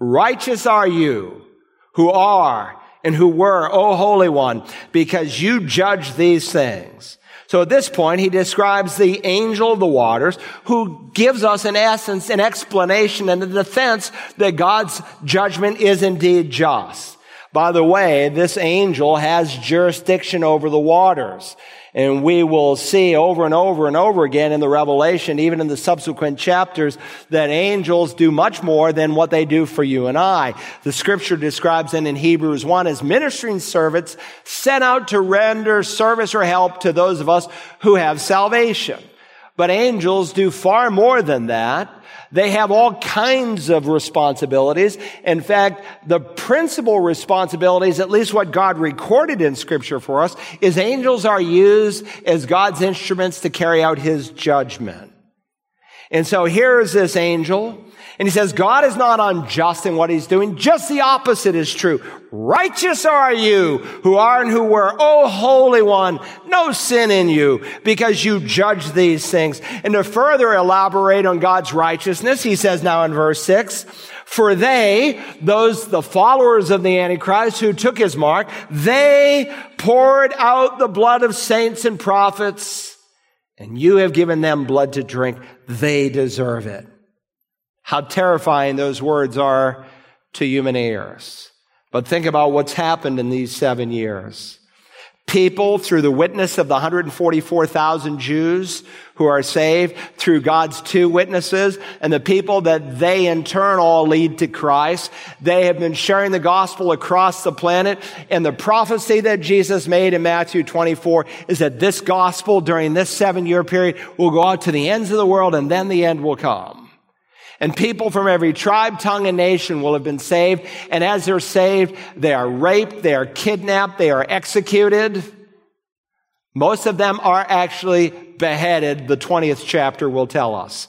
righteous are you who are and who were, O Holy One, because you judge these things. So at this point, he describes the angel of the waters who gives us in essence an explanation and a defense that God's judgment is indeed just. By the way, this angel has jurisdiction over the waters. And we will see over and over and over again in the Revelation, even in the subsequent chapters, that angels do much more than what they do for you and I. The scripture describes them in Hebrews 1 as ministering servants sent out to render service or help to those of us who have salvation. But angels do far more than that. They have all kinds of responsibilities. In fact, the principal responsibilities, at least what God recorded in scripture for us, is angels are used as God's instruments to carry out his judgment. And so here is this angel and he says, God is not unjust in what he's doing. Just the opposite is true. Righteous are you who are and who were. Oh, Holy One, no sin in you because you judge these things. And to further elaborate on God's righteousness, he says now in verse six, for they, those, the followers of the Antichrist who took his mark, they poured out the blood of saints and prophets and you have given them blood to drink. They deserve it how terrifying those words are to human ears. But think about what's happened in these seven years. People, through the witness of the 144,000 Jews who are saved, through God's two witnesses, and the people that they in turn all lead to Christ, they have been sharing the gospel across the planet. And the prophecy that Jesus made in Matthew 24 is that this gospel during this seven year period will go out to the ends of the world and then the end will come. And people from every tribe, tongue, and nation will have been saved. And as they're saved, they are raped, they are kidnapped, they are executed. Most of them are actually beheaded, the 20th chapter will tell us.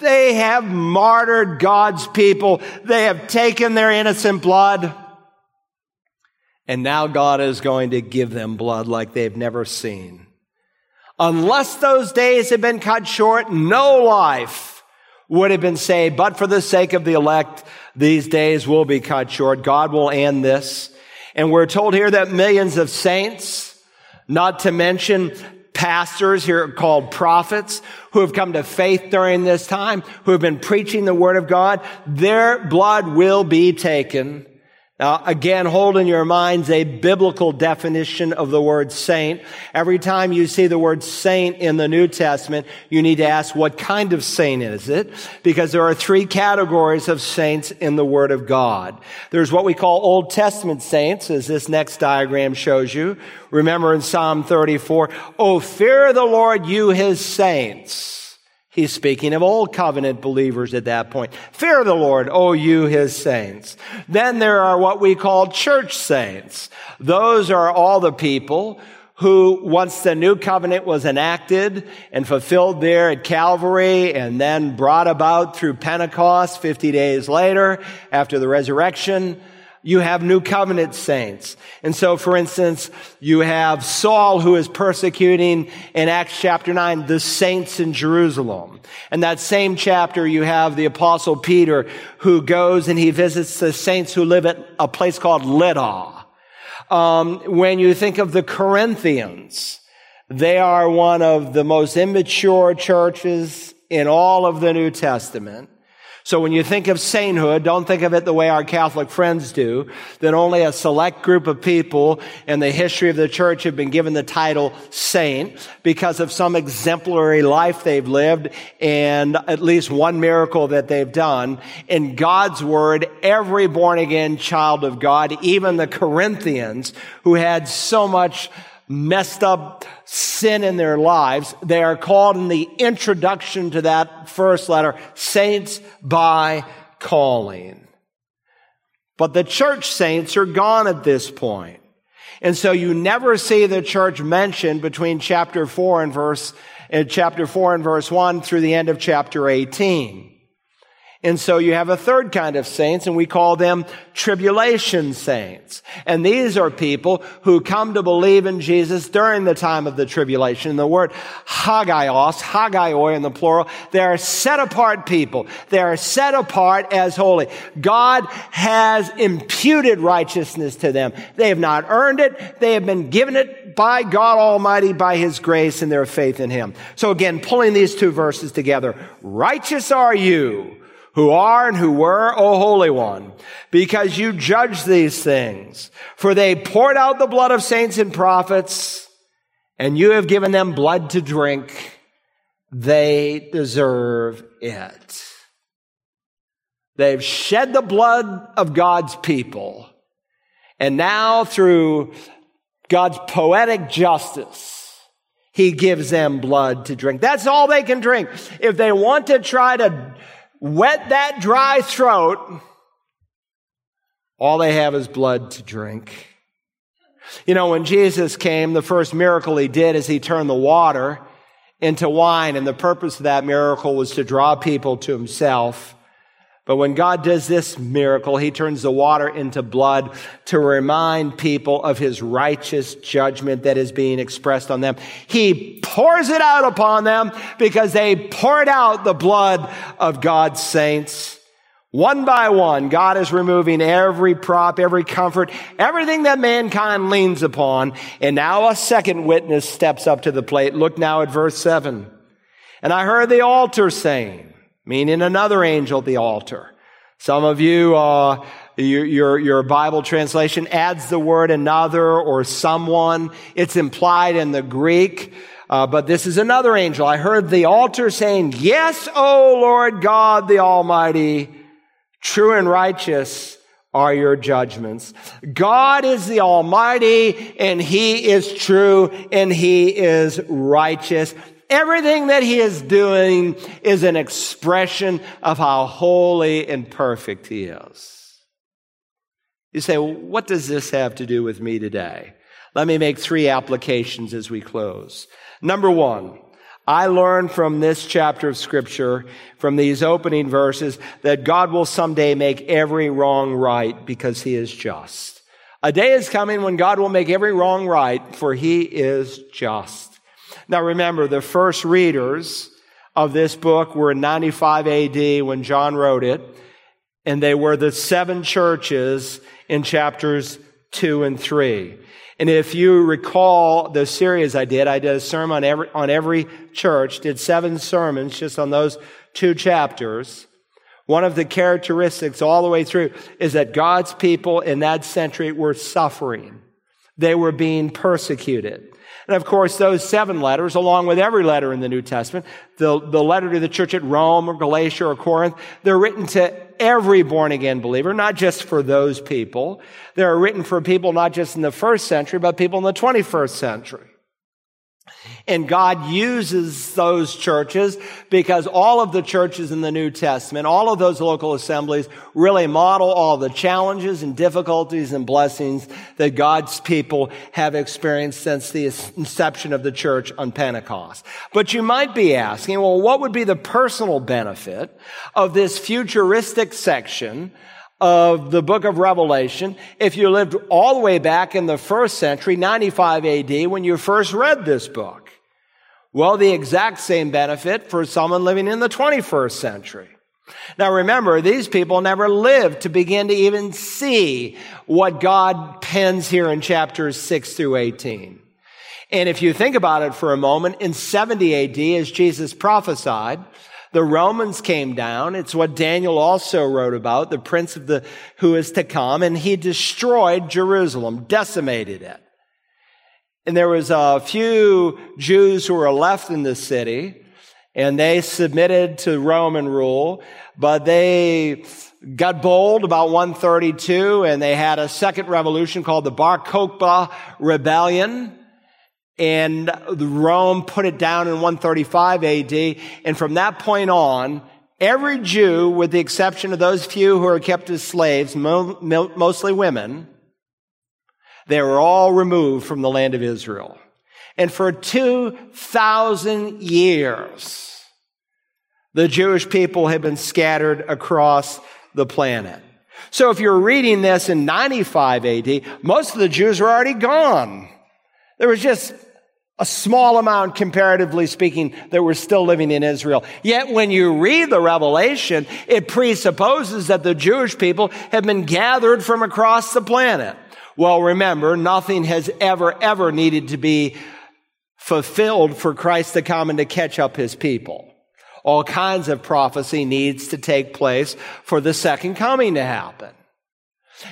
They have martyred God's people. They have taken their innocent blood. And now God is going to give them blood like they've never seen. Unless those days have been cut short, no life would have been saved, but for the sake of the elect, these days will be cut short. God will end this. And we're told here that millions of saints, not to mention pastors here called prophets who have come to faith during this time, who have been preaching the word of God, their blood will be taken Now, again, hold in your minds a biblical definition of the word saint. Every time you see the word saint in the New Testament, you need to ask what kind of saint is it? Because there are three categories of saints in the Word of God. There's what we call Old Testament saints, as this next diagram shows you. Remember in Psalm 34, Oh, fear the Lord, you his saints. He's speaking of old covenant believers at that point. Fear the Lord, O you his saints. Then there are what we call church saints. Those are all the people who, once the new covenant was enacted and fulfilled there at Calvary and then brought about through Pentecost 50 days later after the resurrection, you have new covenant saints. And so, for instance, you have Saul who is persecuting in Acts chapter 9 the saints in Jerusalem. And that same chapter, you have the apostle Peter who goes and he visits the saints who live at a place called Lydda. Um, when you think of the Corinthians, they are one of the most immature churches in all of the New Testament. So when you think of sainthood, don't think of it the way our Catholic friends do, that only a select group of people in the history of the church have been given the title saint because of some exemplary life they've lived and at least one miracle that they've done. In God's word, every born again child of God, even the Corinthians who had so much messed up sin in their lives. They are called in the introduction to that first letter, saints by calling. But the church saints are gone at this point. And so you never see the church mentioned between chapter 4 and verse, uh, chapter 4 and verse 1 through the end of chapter 18. And so you have a third kind of saints and we call them tribulation saints. And these are people who come to believe in Jesus during the time of the tribulation. the word hagios, hagioi in the plural, they are set apart people. They are set apart as holy. God has imputed righteousness to them. They have not earned it. They have been given it by God Almighty by His grace and their faith in Him. So again, pulling these two verses together, righteous are you who are and who were, O Holy One, because you judge these things. For they poured out the blood of saints and prophets, and you have given them blood to drink. They deserve it. They've shed the blood of God's people. And now through God's poetic justice, he gives them blood to drink. That's all they can drink. If they want to try to wet that dry throat, all they have is blood to drink. You know, when Jesus came, the first miracle he did is he turned the water into wine, and the purpose of that miracle was to draw people to himself. But when God does this miracle, he turns the water into blood to remind people of his righteous judgment that is being expressed on them. He pours it out upon them because they poured out the blood of God's saints. One by one, God is removing every prop, every comfort, everything that mankind leans upon. And now a second witness steps up to the plate. Look now at verse seven. And I heard the altar saying, meaning another angel at the altar. Some of you, uh, your, your, your, Bible translation adds the word another or someone. It's implied in the Greek. Uh, but this is another angel. I heard the altar saying, Yes, O Lord God the Almighty, true and righteous are your judgments. God is the Almighty and He is true and He is righteous. Everything that he is doing is an expression of how holy and perfect he is. You say, well, what does this have to do with me today? Let me make three applications as we close. Number one, I learned from this chapter of scripture, from these opening verses, that God will someday make every wrong right because he is just. A day is coming when God will make every wrong right, for he is just. Now remember, the first readers of this book were in 95 AD when John wrote it, and they were the seven churches in chapters two and three. And if you recall the series I did, I did a sermon on every, on every church, did seven sermons just on those two chapters. One of the characteristics all the way through is that God's people in that century were suffering. They were being persecuted. And of course, those seven letters, along with every letter in the New Testament, the, the letter to the church at Rome or Galatia or Corinth, they're written to every born again believer, not just for those people. They're written for people not just in the first century, but people in the 21st century. And God uses those churches because all of the churches in the New Testament, all of those local assemblies really model all the challenges and difficulties and blessings that God's people have experienced since the inception of the church on Pentecost. But you might be asking, well, what would be the personal benefit of this futuristic section of the book of Revelation if you lived all the way back in the first century, 95 AD, when you first read this book? Well, the exact same benefit for someone living in the 21st century. Now remember, these people never lived to begin to even see what God pens here in chapters 6 through 18. And if you think about it for a moment, in 70 AD, as Jesus prophesied, the Romans came down. It's what Daniel also wrote about, the prince of the, who is to come, and he destroyed Jerusalem, decimated it. And there was a few Jews who were left in the city and they submitted to Roman rule, but they got bold about 132 and they had a second revolution called the Bar Kokhba Rebellion. And Rome put it down in 135 AD. And from that point on, every Jew, with the exception of those few who are kept as slaves, mostly women, they were all removed from the land of Israel. And for 2,000 years, the Jewish people had been scattered across the planet. So if you're reading this in 95 AD, most of the Jews were already gone. There was just a small amount, comparatively speaking, that were still living in Israel. Yet when you read the Revelation, it presupposes that the Jewish people have been gathered from across the planet. Well, remember, nothing has ever, ever needed to be fulfilled for Christ to come and to catch up his people. All kinds of prophecy needs to take place for the second coming to happen.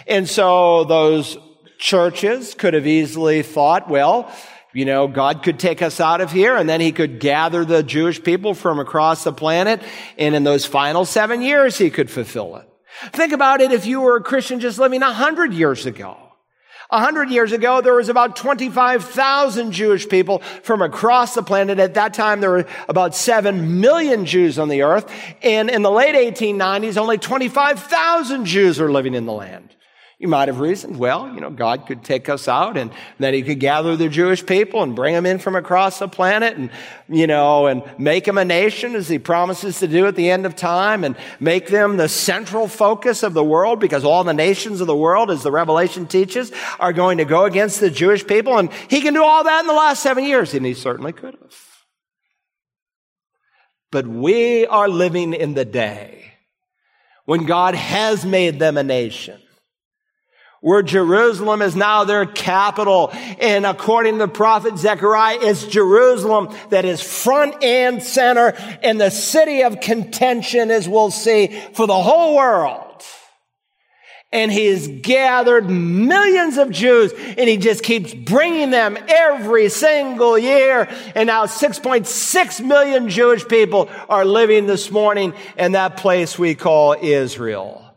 And so those churches could have easily thought, well, you know, God could take us out of here and then he could gather the Jewish people from across the planet. And in those final seven years, he could fulfill it. Think about it if you were a Christian just living a hundred years ago. A hundred years ago, there was about 25,000 Jewish people from across the planet. At that time, there were about 7 million Jews on the earth. And in the late 1890s, only 25,000 Jews were living in the land. You might have reasoned, well, you know, God could take us out and then he could gather the Jewish people and bring them in from across the planet and, you know, and make them a nation as he promises to do at the end of time and make them the central focus of the world because all the nations of the world, as the Revelation teaches, are going to go against the Jewish people. And he can do all that in the last seven years. And he certainly could have. But we are living in the day when God has made them a nation where Jerusalem is now their capital. And according to the prophet Zechariah, it's Jerusalem that is front and center and the city of contention, as we'll see, for the whole world. And he's gathered millions of Jews and he just keeps bringing them every single year. And now 6.6 million Jewish people are living this morning in that place we call Israel.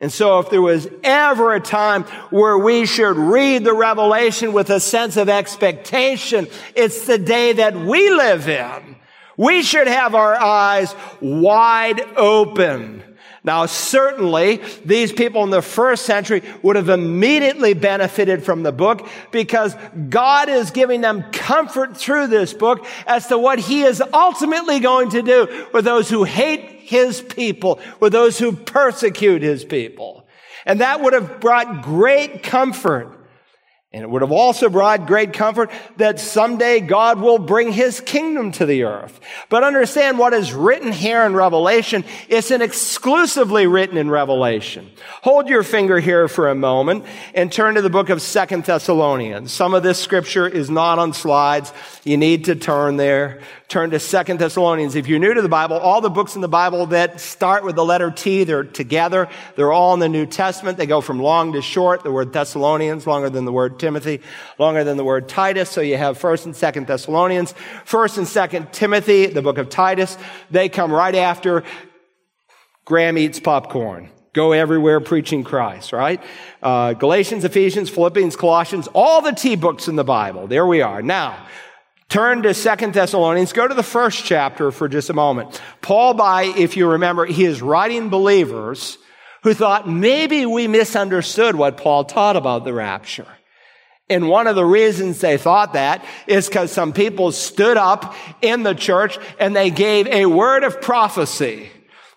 And so if there was ever a time where we should read the revelation with a sense of expectation, it's the day that we live in. We should have our eyes wide open. Now, certainly, these people in the first century would have immediately benefited from the book because God is giving them comfort through this book as to what he is ultimately going to do with those who hate his people, with those who persecute his people. And that would have brought great comfort. And it would have also brought great comfort that someday God will bring his kingdom to the earth. But understand what is written here in Revelation isn't exclusively written in Revelation. Hold your finger here for a moment and turn to the book of Second Thessalonians. Some of this scripture is not on slides. You need to turn there. Turn to Second Thessalonians. If you're new to the Bible, all the books in the Bible that start with the letter T, they're together. They're all in the New Testament. They go from long to short. The word Thessalonians, longer than the word Timothy, longer than the word Titus. So you have First and Second Thessalonians. First and Second Timothy, the book of Titus. They come right after Graham eats popcorn. Go everywhere preaching Christ, right? Uh, Galatians, Ephesians, Philippians, Colossians, all the T books in the Bible. There we are. Now, turn to Second Thessalonians. Go to the first chapter for just a moment. Paul, by, if you remember, he is writing believers who thought maybe we misunderstood what Paul taught about the rapture. And one of the reasons they thought that is because some people stood up in the church and they gave a word of prophecy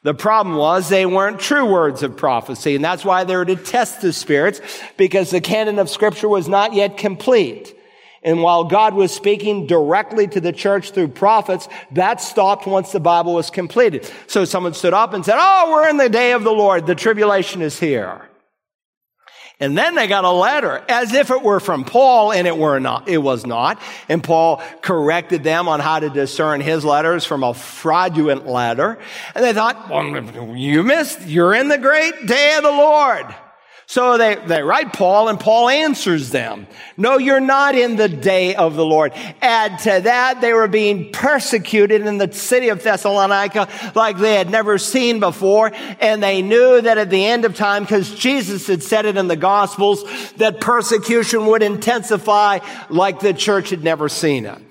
the problem was they weren't true words of prophecy, and that's why they were to test the spirits, because the canon of scripture was not yet complete. And while God was speaking directly to the church through prophets, that stopped once the Bible was completed. So someone stood up and said, Oh, we're in the day of the Lord. The tribulation is here. And then they got a letter as if it were from Paul and it were not, it was not. And Paul corrected them on how to discern his letters from a fraudulent letter. And they thought, well, you missed, you're in the great day of the Lord. So they, they write Paul and Paul answers them. No, you're not in the day of the Lord. Add to that, they were being persecuted in the city of Thessalonica like they had never seen before. And they knew that at the end of time, because Jesus had said it in the gospels, that persecution would intensify like the church had never seen it.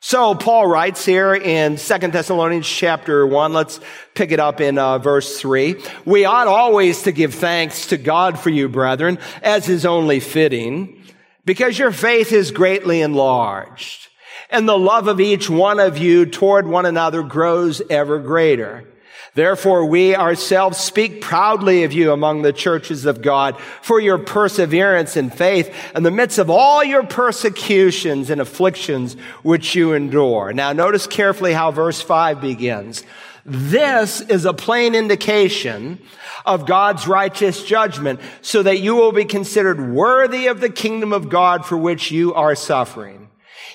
So Paul writes here in 2 Thessalonians chapter 1, let's pick it up in uh, verse 3. We ought always to give thanks to God for you, brethren, as is only fitting, because your faith is greatly enlarged, and the love of each one of you toward one another grows ever greater. Therefore, we ourselves speak proudly of you among the churches of God for your perseverance in faith in the midst of all your persecutions and afflictions which you endure. Now, notice carefully how verse 5 begins. This is a plain indication of God's righteous judgment so that you will be considered worthy of the kingdom of God for which you are suffering.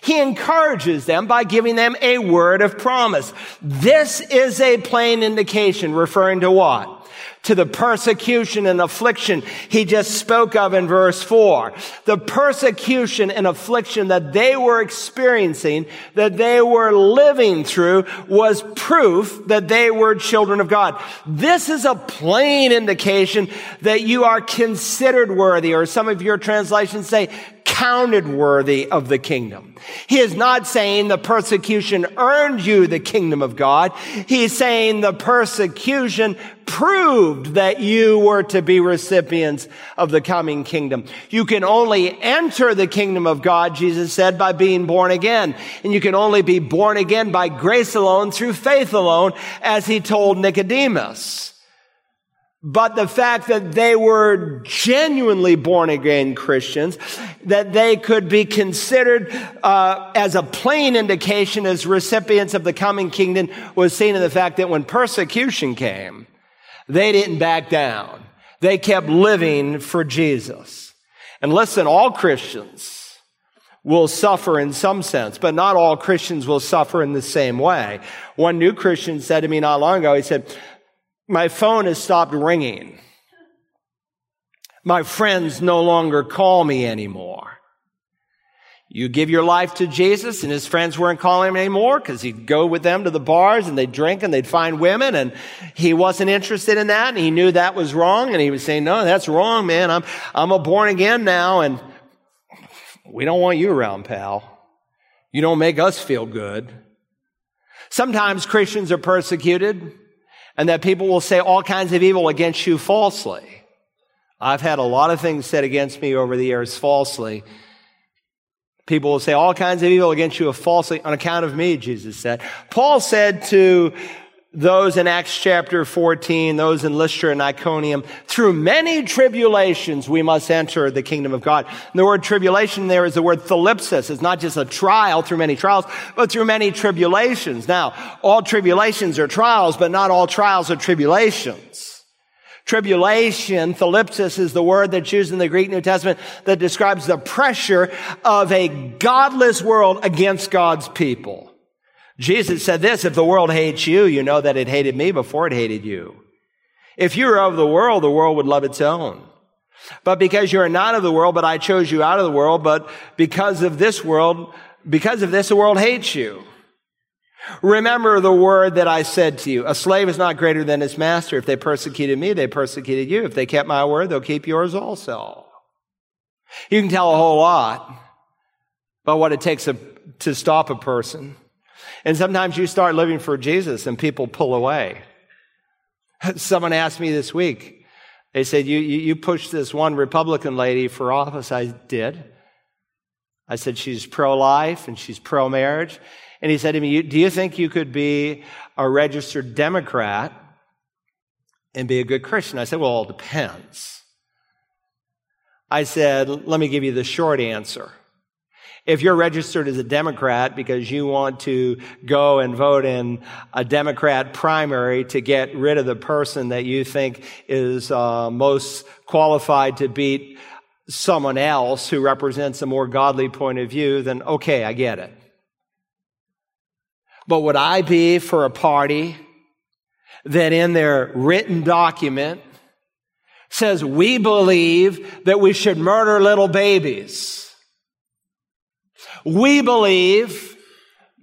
He encourages them by giving them a word of promise. This is a plain indication referring to what? To the persecution and affliction he just spoke of in verse 4. The persecution and affliction that they were experiencing, that they were living through, was proof that they were children of God. This is a plain indication that you are considered worthy, or some of your translations say counted worthy of the kingdom. He is not saying the persecution earned you the kingdom of God. He's saying the persecution proved that you were to be recipients of the coming kingdom. You can only enter the kingdom of God, Jesus said, by being born again. And you can only be born again by grace alone, through faith alone, as he told Nicodemus. But the fact that they were genuinely born again Christians, that they could be considered uh, as a plain indication as recipients of the coming kingdom was seen in the fact that when persecution came, they didn't back down. They kept living for Jesus. And listen, all Christians will suffer in some sense, but not all Christians will suffer in the same way. One new Christian said to me not long ago, he said, my phone has stopped ringing. My friends no longer call me anymore. You give your life to Jesus and his friends weren't calling him anymore because he'd go with them to the bars and they'd drink and they'd find women and he wasn't interested in that and he knew that was wrong and he was saying, no, that's wrong, man. I'm, I'm a born again now and we don't want you around, pal. You don't make us feel good. Sometimes Christians are persecuted and that people will say all kinds of evil against you falsely. I've had a lot of things said against me over the years falsely. People will say all kinds of evil against you falsely on account of me, Jesus said. Paul said to those in Acts chapter 14, those in Lystra and Iconium, through many tribulations we must enter the kingdom of God. And the word tribulation there is the word thlipsis. It's not just a trial through many trials, but through many tribulations. Now, all tribulations are trials, but not all trials are tribulations. Tribulation, thlipsis is the word that's used in the Greek New Testament that describes the pressure of a godless world against God's people. Jesus said this, if the world hates you, you know that it hated me before it hated you. If you were of the world, the world would love its own. But because you are not of the world, but I chose you out of the world, but because of this world, because of this, the world hates you. Remember the word that I said to you. A slave is not greater than his master. If they persecuted me, they persecuted you. If they kept my word, they'll keep yours also. You can tell a whole lot about what it takes to, to stop a person. And sometimes you start living for Jesus and people pull away. Someone asked me this week, they said, you, you, you pushed this one Republican lady for office. I did. I said, she's pro life and she's pro marriage. And he said to me, Do you think you could be a registered Democrat and be a good Christian? I said, Well, it all depends. I said, Let me give you the short answer. If you're registered as a Democrat because you want to go and vote in a Democrat primary to get rid of the person that you think is uh, most qualified to beat someone else who represents a more godly point of view, then okay, I get it. But would I be for a party that in their written document says we believe that we should murder little babies? We believe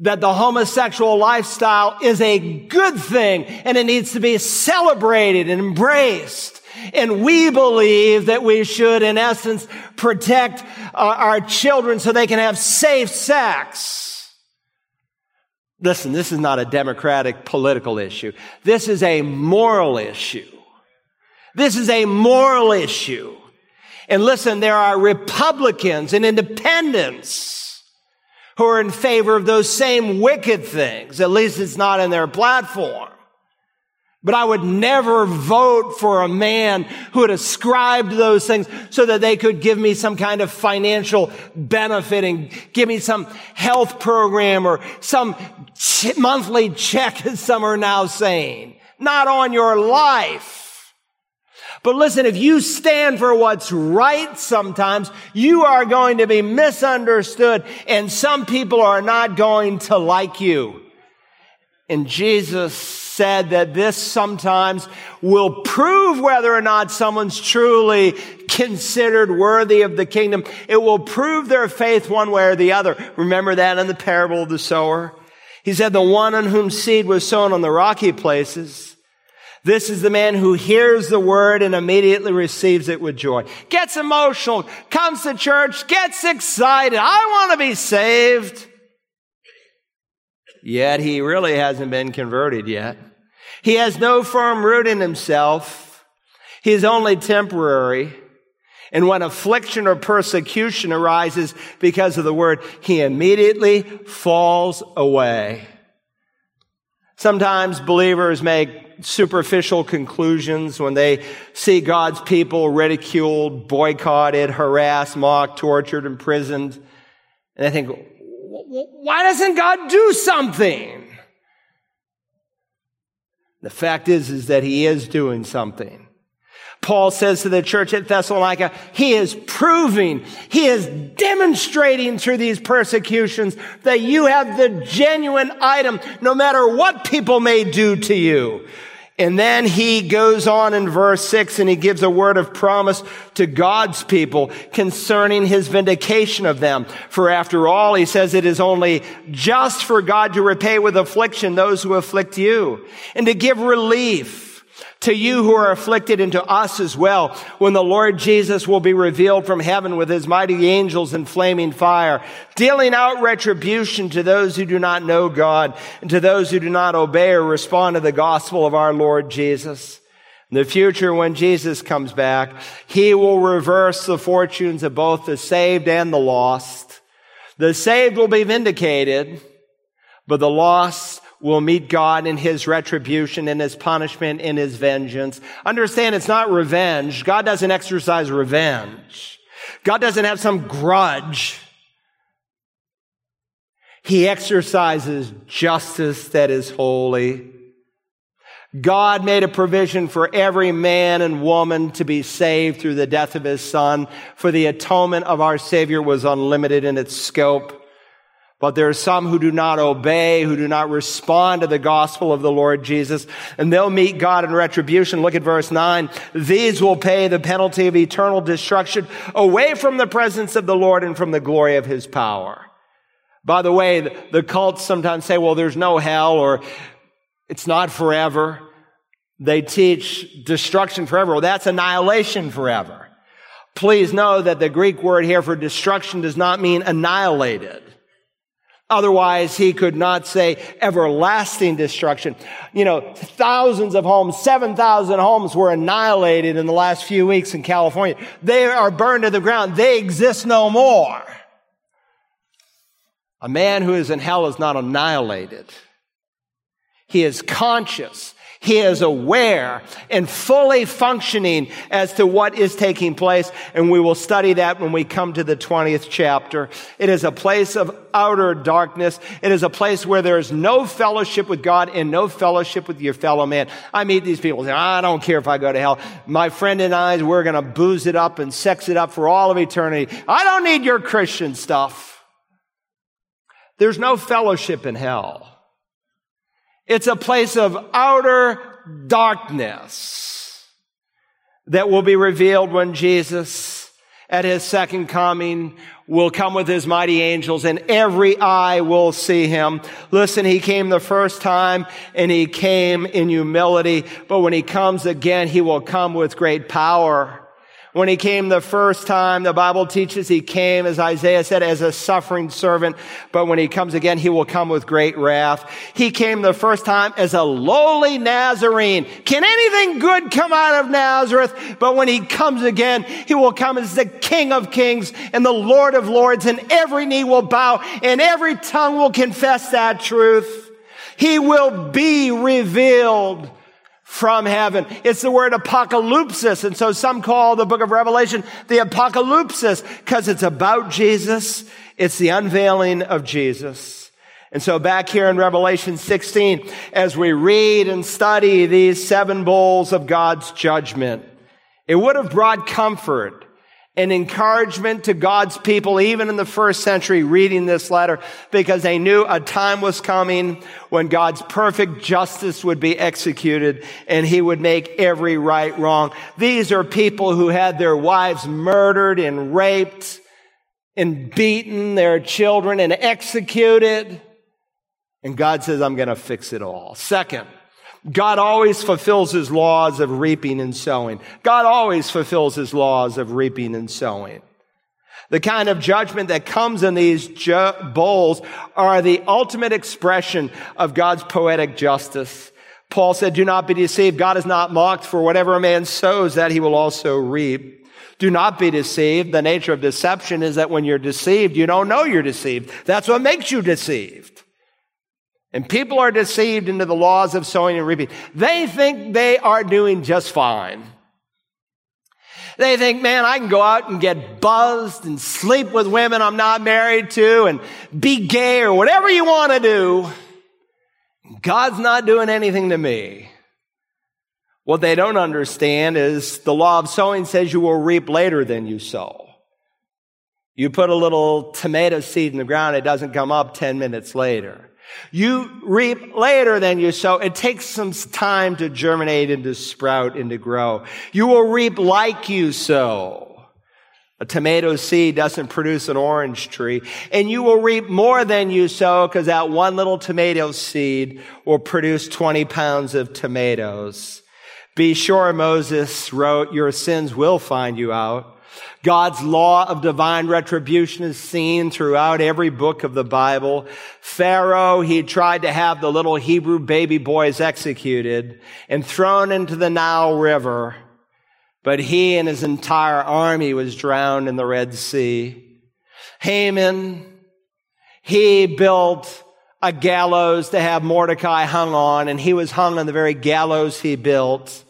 that the homosexual lifestyle is a good thing and it needs to be celebrated and embraced. And we believe that we should, in essence, protect uh, our children so they can have safe sex. Listen, this is not a democratic political issue. This is a moral issue. This is a moral issue. And listen, there are Republicans and independents who are in favor of those same wicked things. At least it's not in their platform. But I would never vote for a man who had ascribed those things so that they could give me some kind of financial benefit and give me some health program or some ch- monthly check, as some are now saying. Not on your life. But listen, if you stand for what's right sometimes, you are going to be misunderstood and some people are not going to like you. And Jesus said that this sometimes will prove whether or not someone's truly considered worthy of the kingdom. It will prove their faith one way or the other. Remember that in the parable of the sower? He said, the one on whom seed was sown on the rocky places, this is the man who hears the word and immediately receives it with joy. Gets emotional, comes to church, gets excited. I want to be saved. Yet he really hasn't been converted yet. He has no firm root in himself. He is only temporary. And when affliction or persecution arises because of the word, he immediately falls away. Sometimes believers make superficial conclusions when they see God's people ridiculed, boycotted, harassed, mocked, tortured, imprisoned. And they think, why doesn't God do something? The fact is, is that he is doing something. Paul says to the church at Thessalonica, he is proving, he is demonstrating through these persecutions that you have the genuine item no matter what people may do to you. And then he goes on in verse six and he gives a word of promise to God's people concerning his vindication of them. For after all, he says it is only just for God to repay with affliction those who afflict you and to give relief to you who are afflicted and to us as well when the Lord Jesus will be revealed from heaven with his mighty angels in flaming fire, dealing out retribution to those who do not know God and to those who do not obey or respond to the gospel of our Lord Jesus. In the future, when Jesus comes back, he will reverse the fortunes of both the saved and the lost. The saved will be vindicated, but the lost will meet God in his retribution, in his punishment, in his vengeance. Understand it's not revenge. God doesn't exercise revenge. God doesn't have some grudge. He exercises justice that is holy. God made a provision for every man and woman to be saved through the death of his son, for the atonement of our Savior was unlimited in its scope. But there are some who do not obey, who do not respond to the gospel of the Lord Jesus, and they'll meet God in retribution. Look at verse 9. These will pay the penalty of eternal destruction away from the presence of the Lord and from the glory of his power. By the way, the cults sometimes say, well, there's no hell or it's not forever. They teach destruction forever. Well, that's annihilation forever. Please know that the Greek word here for destruction does not mean annihilated. Otherwise, he could not say everlasting destruction. You know, thousands of homes, 7,000 homes were annihilated in the last few weeks in California. They are burned to the ground. They exist no more. A man who is in hell is not annihilated. He is conscious he is aware and fully functioning as to what is taking place. And we will study that when we come to the 20th chapter. It is a place of outer darkness. It is a place where there is no fellowship with God and no fellowship with your fellow man. I meet these people say, I don't care if I go to hell. My friend and I, we're going to booze it up and sex it up for all of eternity. I don't need your Christian stuff. There's no fellowship in hell. It's a place of outer darkness that will be revealed when Jesus at his second coming will come with his mighty angels and every eye will see him. Listen, he came the first time and he came in humility, but when he comes again, he will come with great power. When he came the first time, the Bible teaches he came, as Isaiah said, as a suffering servant. But when he comes again, he will come with great wrath. He came the first time as a lowly Nazarene. Can anything good come out of Nazareth? But when he comes again, he will come as the King of kings and the Lord of lords and every knee will bow and every tongue will confess that truth. He will be revealed from heaven. It's the word apocalypsis. And so some call the book of Revelation the apocalypsis because it's about Jesus. It's the unveiling of Jesus. And so back here in Revelation 16, as we read and study these seven bowls of God's judgment, it would have brought comfort and encouragement to God's people, even in the first century, reading this letter, because they knew a time was coming when God's perfect justice would be executed and he would make every right wrong. These are people who had their wives murdered and raped and beaten, their children and executed. And God says, I'm going to fix it all. Second, God always fulfills his laws of reaping and sowing. God always fulfills his laws of reaping and sowing. The kind of judgment that comes in these ju- bowls are the ultimate expression of God's poetic justice. Paul said, do not be deceived. God is not mocked for whatever a man sows that he will also reap. Do not be deceived. The nature of deception is that when you're deceived, you don't know you're deceived. That's what makes you deceived. And people are deceived into the laws of sowing and reaping. They think they are doing just fine. They think, man, I can go out and get buzzed and sleep with women I'm not married to and be gay or whatever you want to do. God's not doing anything to me. What they don't understand is the law of sowing says you will reap later than you sow. You put a little tomato seed in the ground, it doesn't come up 10 minutes later. You reap later than you sow. It takes some time to germinate and to sprout and to grow. You will reap like you sow. A tomato seed doesn't produce an orange tree. And you will reap more than you sow because that one little tomato seed will produce 20 pounds of tomatoes. Be sure, Moses wrote, your sins will find you out. God's law of divine retribution is seen throughout every book of the Bible. Pharaoh, he tried to have the little Hebrew baby boys executed and thrown into the Nile River, but he and his entire army was drowned in the Red Sea. Haman, he built a gallows to have Mordecai hung on, and he was hung on the very gallows he built.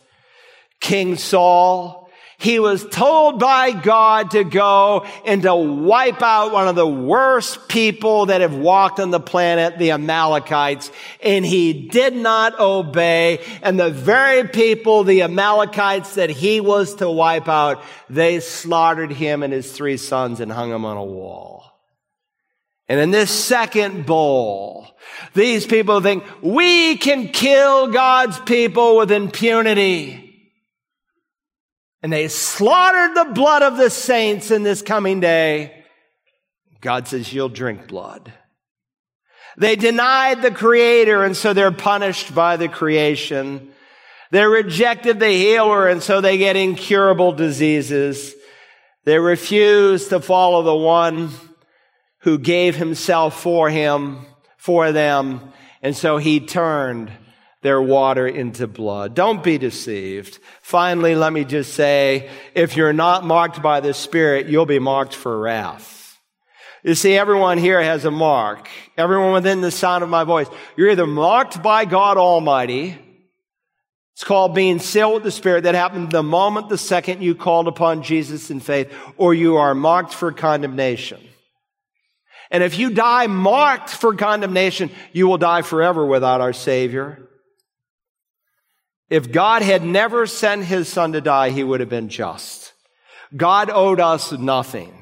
King Saul, he was told by God to go and to wipe out one of the worst people that have walked on the planet, the Amalekites. And he did not obey. And the very people, the Amalekites that he was to wipe out, they slaughtered him and his three sons and hung him on a wall. And in this second bowl, these people think we can kill God's people with impunity. And they slaughtered the blood of the saints in this coming day. God says, you'll drink blood. They denied the creator and so they're punished by the creation. They rejected the healer and so they get incurable diseases. They refuse to follow the one who gave himself for him, for them. And so he turned their water into blood. Don't be deceived. Finally, let me just say, if you're not marked by the Spirit, you'll be marked for wrath. You see, everyone here has a mark. Everyone within the sound of my voice. You're either marked by God Almighty. It's called being sealed with the Spirit. That happened the moment, the second you called upon Jesus in faith, or you are marked for condemnation. And if you die marked for condemnation, you will die forever without our Savior. If God had never sent his son to die, he would have been just. God owed us nothing.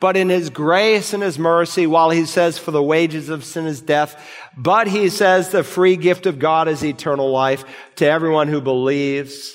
But in his grace and his mercy, while he says for the wages of sin is death, but he says the free gift of God is eternal life to everyone who believes.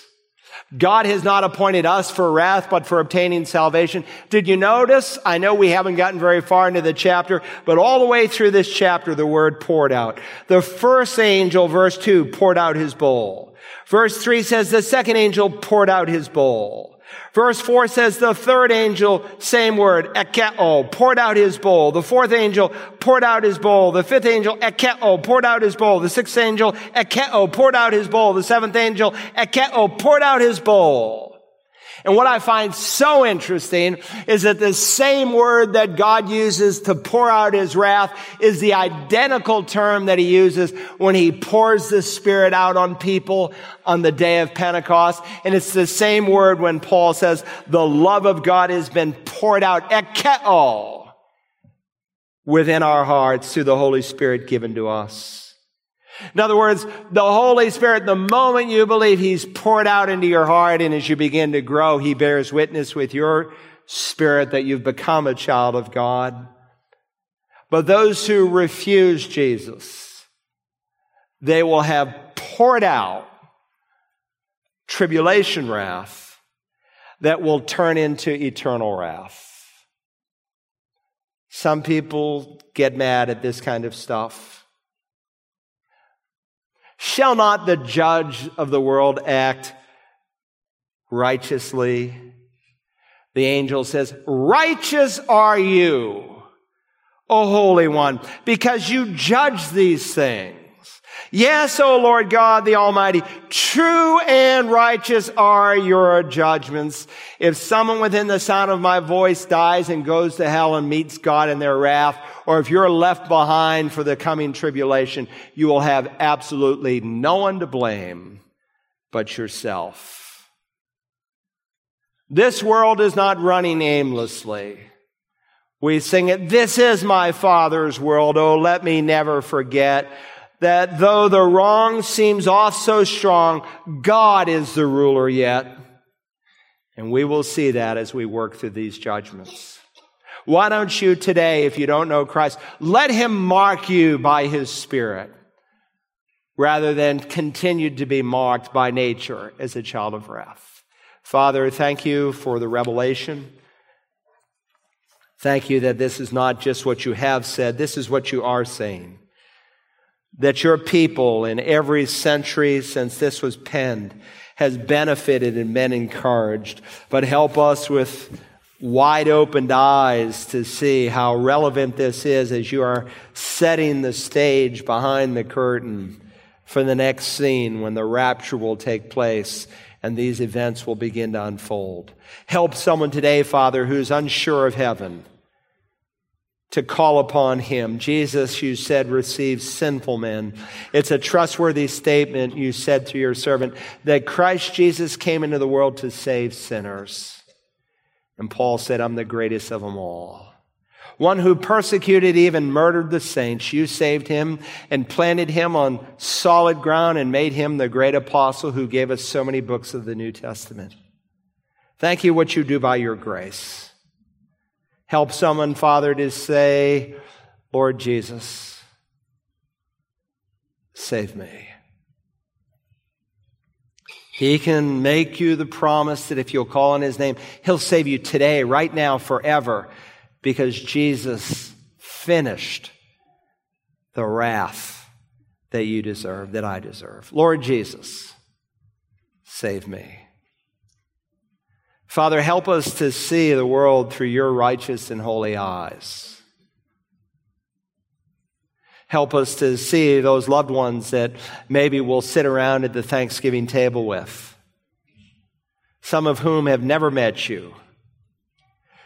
God has not appointed us for wrath, but for obtaining salvation. Did you notice? I know we haven't gotten very far into the chapter, but all the way through this chapter, the word poured out. The first angel, verse two, poured out his bowl. Verse 3 says the second angel poured out his bowl. Verse 4 says the third angel, same word, ekeo, poured out his bowl. The fourth angel poured out his bowl. The fifth angel, ekeo, poured out his bowl. The sixth angel, ekeo, poured out his bowl. The seventh angel, ekeo, poured out his bowl. And what I find so interesting is that the same word that God uses to pour out his wrath is the identical term that he uses when he pours the Spirit out on people on the day of Pentecost. And it's the same word when Paul says, the love of God has been poured out, ekeo, within our hearts through the Holy Spirit given to us. In other words, the Holy Spirit, the moment you believe He's poured out into your heart and as you begin to grow, He bears witness with your spirit that you've become a child of God. But those who refuse Jesus, they will have poured out tribulation wrath that will turn into eternal wrath. Some people get mad at this kind of stuff. Shall not the judge of the world act righteously? The angel says, Righteous are you, O Holy One, because you judge these things. Yes, O Lord God the Almighty, true and righteous are your judgments. If someone within the sound of my voice dies and goes to hell and meets God in their wrath, or if you're left behind for the coming tribulation, you will have absolutely no one to blame but yourself. This world is not running aimlessly. We sing it, this is my Father's world. Oh, let me never forget that though the wrong seems off so strong, God is the ruler yet. And we will see that as we work through these judgments. Why don't you today, if you don't know Christ, let him mark you by his spirit rather than continue to be marked by nature as a child of wrath. Father, thank you for the revelation. Thank you that this is not just what you have said, this is what you are saying that your people in every century since this was penned has benefited and been encouraged. But help us with wide opened eyes to see how relevant this is as you are setting the stage behind the curtain for the next scene when the rapture will take place and these events will begin to unfold. Help someone today, Father, who's unsure of heaven to call upon him. Jesus, you said, receives sinful men. It's a trustworthy statement you said to your servant that Christ Jesus came into the world to save sinners. And Paul said, I'm the greatest of them all. One who persecuted, even murdered the saints. You saved him and planted him on solid ground and made him the great apostle who gave us so many books of the New Testament. Thank you what you do by your grace. Help someone, Father, to say, Lord Jesus, save me. He can make you the promise that if you'll call on His name, He'll save you today, right now, forever, because Jesus finished the wrath that you deserve, that I deserve. Lord Jesus, save me. Father, help us to see the world through your righteous and holy eyes. Help us to see those loved ones that maybe we'll sit around at the Thanksgiving table with, some of whom have never met you,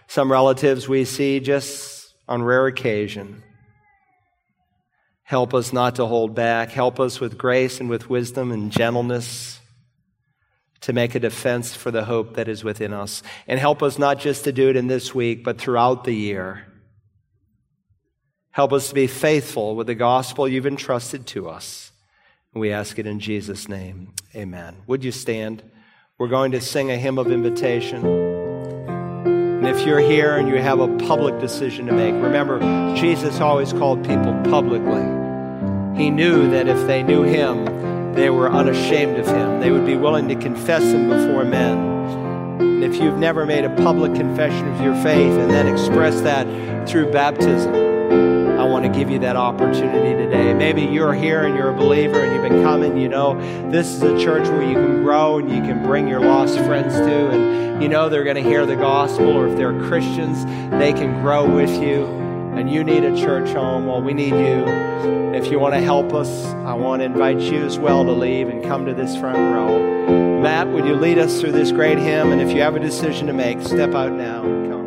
some relatives we see just on rare occasion. Help us not to hold back. Help us with grace and with wisdom and gentleness to make a defense for the hope that is within us. And help us not just to do it in this week, but throughout the year. Help us to be faithful with the gospel you've entrusted to us. We ask it in Jesus' name. Amen. Would you stand? We're going to sing a hymn of invitation. And if you're here and you have a public decision to make, remember, Jesus always called people publicly. He knew that if they knew Him, they were unashamed of Him. They would be willing to confess Him before men. And if you've never made a public confession of your faith and then express that through baptism, I want to give you that opportunity today. Maybe you're here and you're a believer and you've been coming, you know, this is a church where you can grow and you can bring your lost friends to, and you know they're going to hear the gospel, or if they're Christians, they can grow with you. And you need a church home. Well, we need you. If you want to help us, I want to invite you as well to leave and come to this front row. Matt, would you lead us through this great hymn? And if you have a decision to make, step out now and come.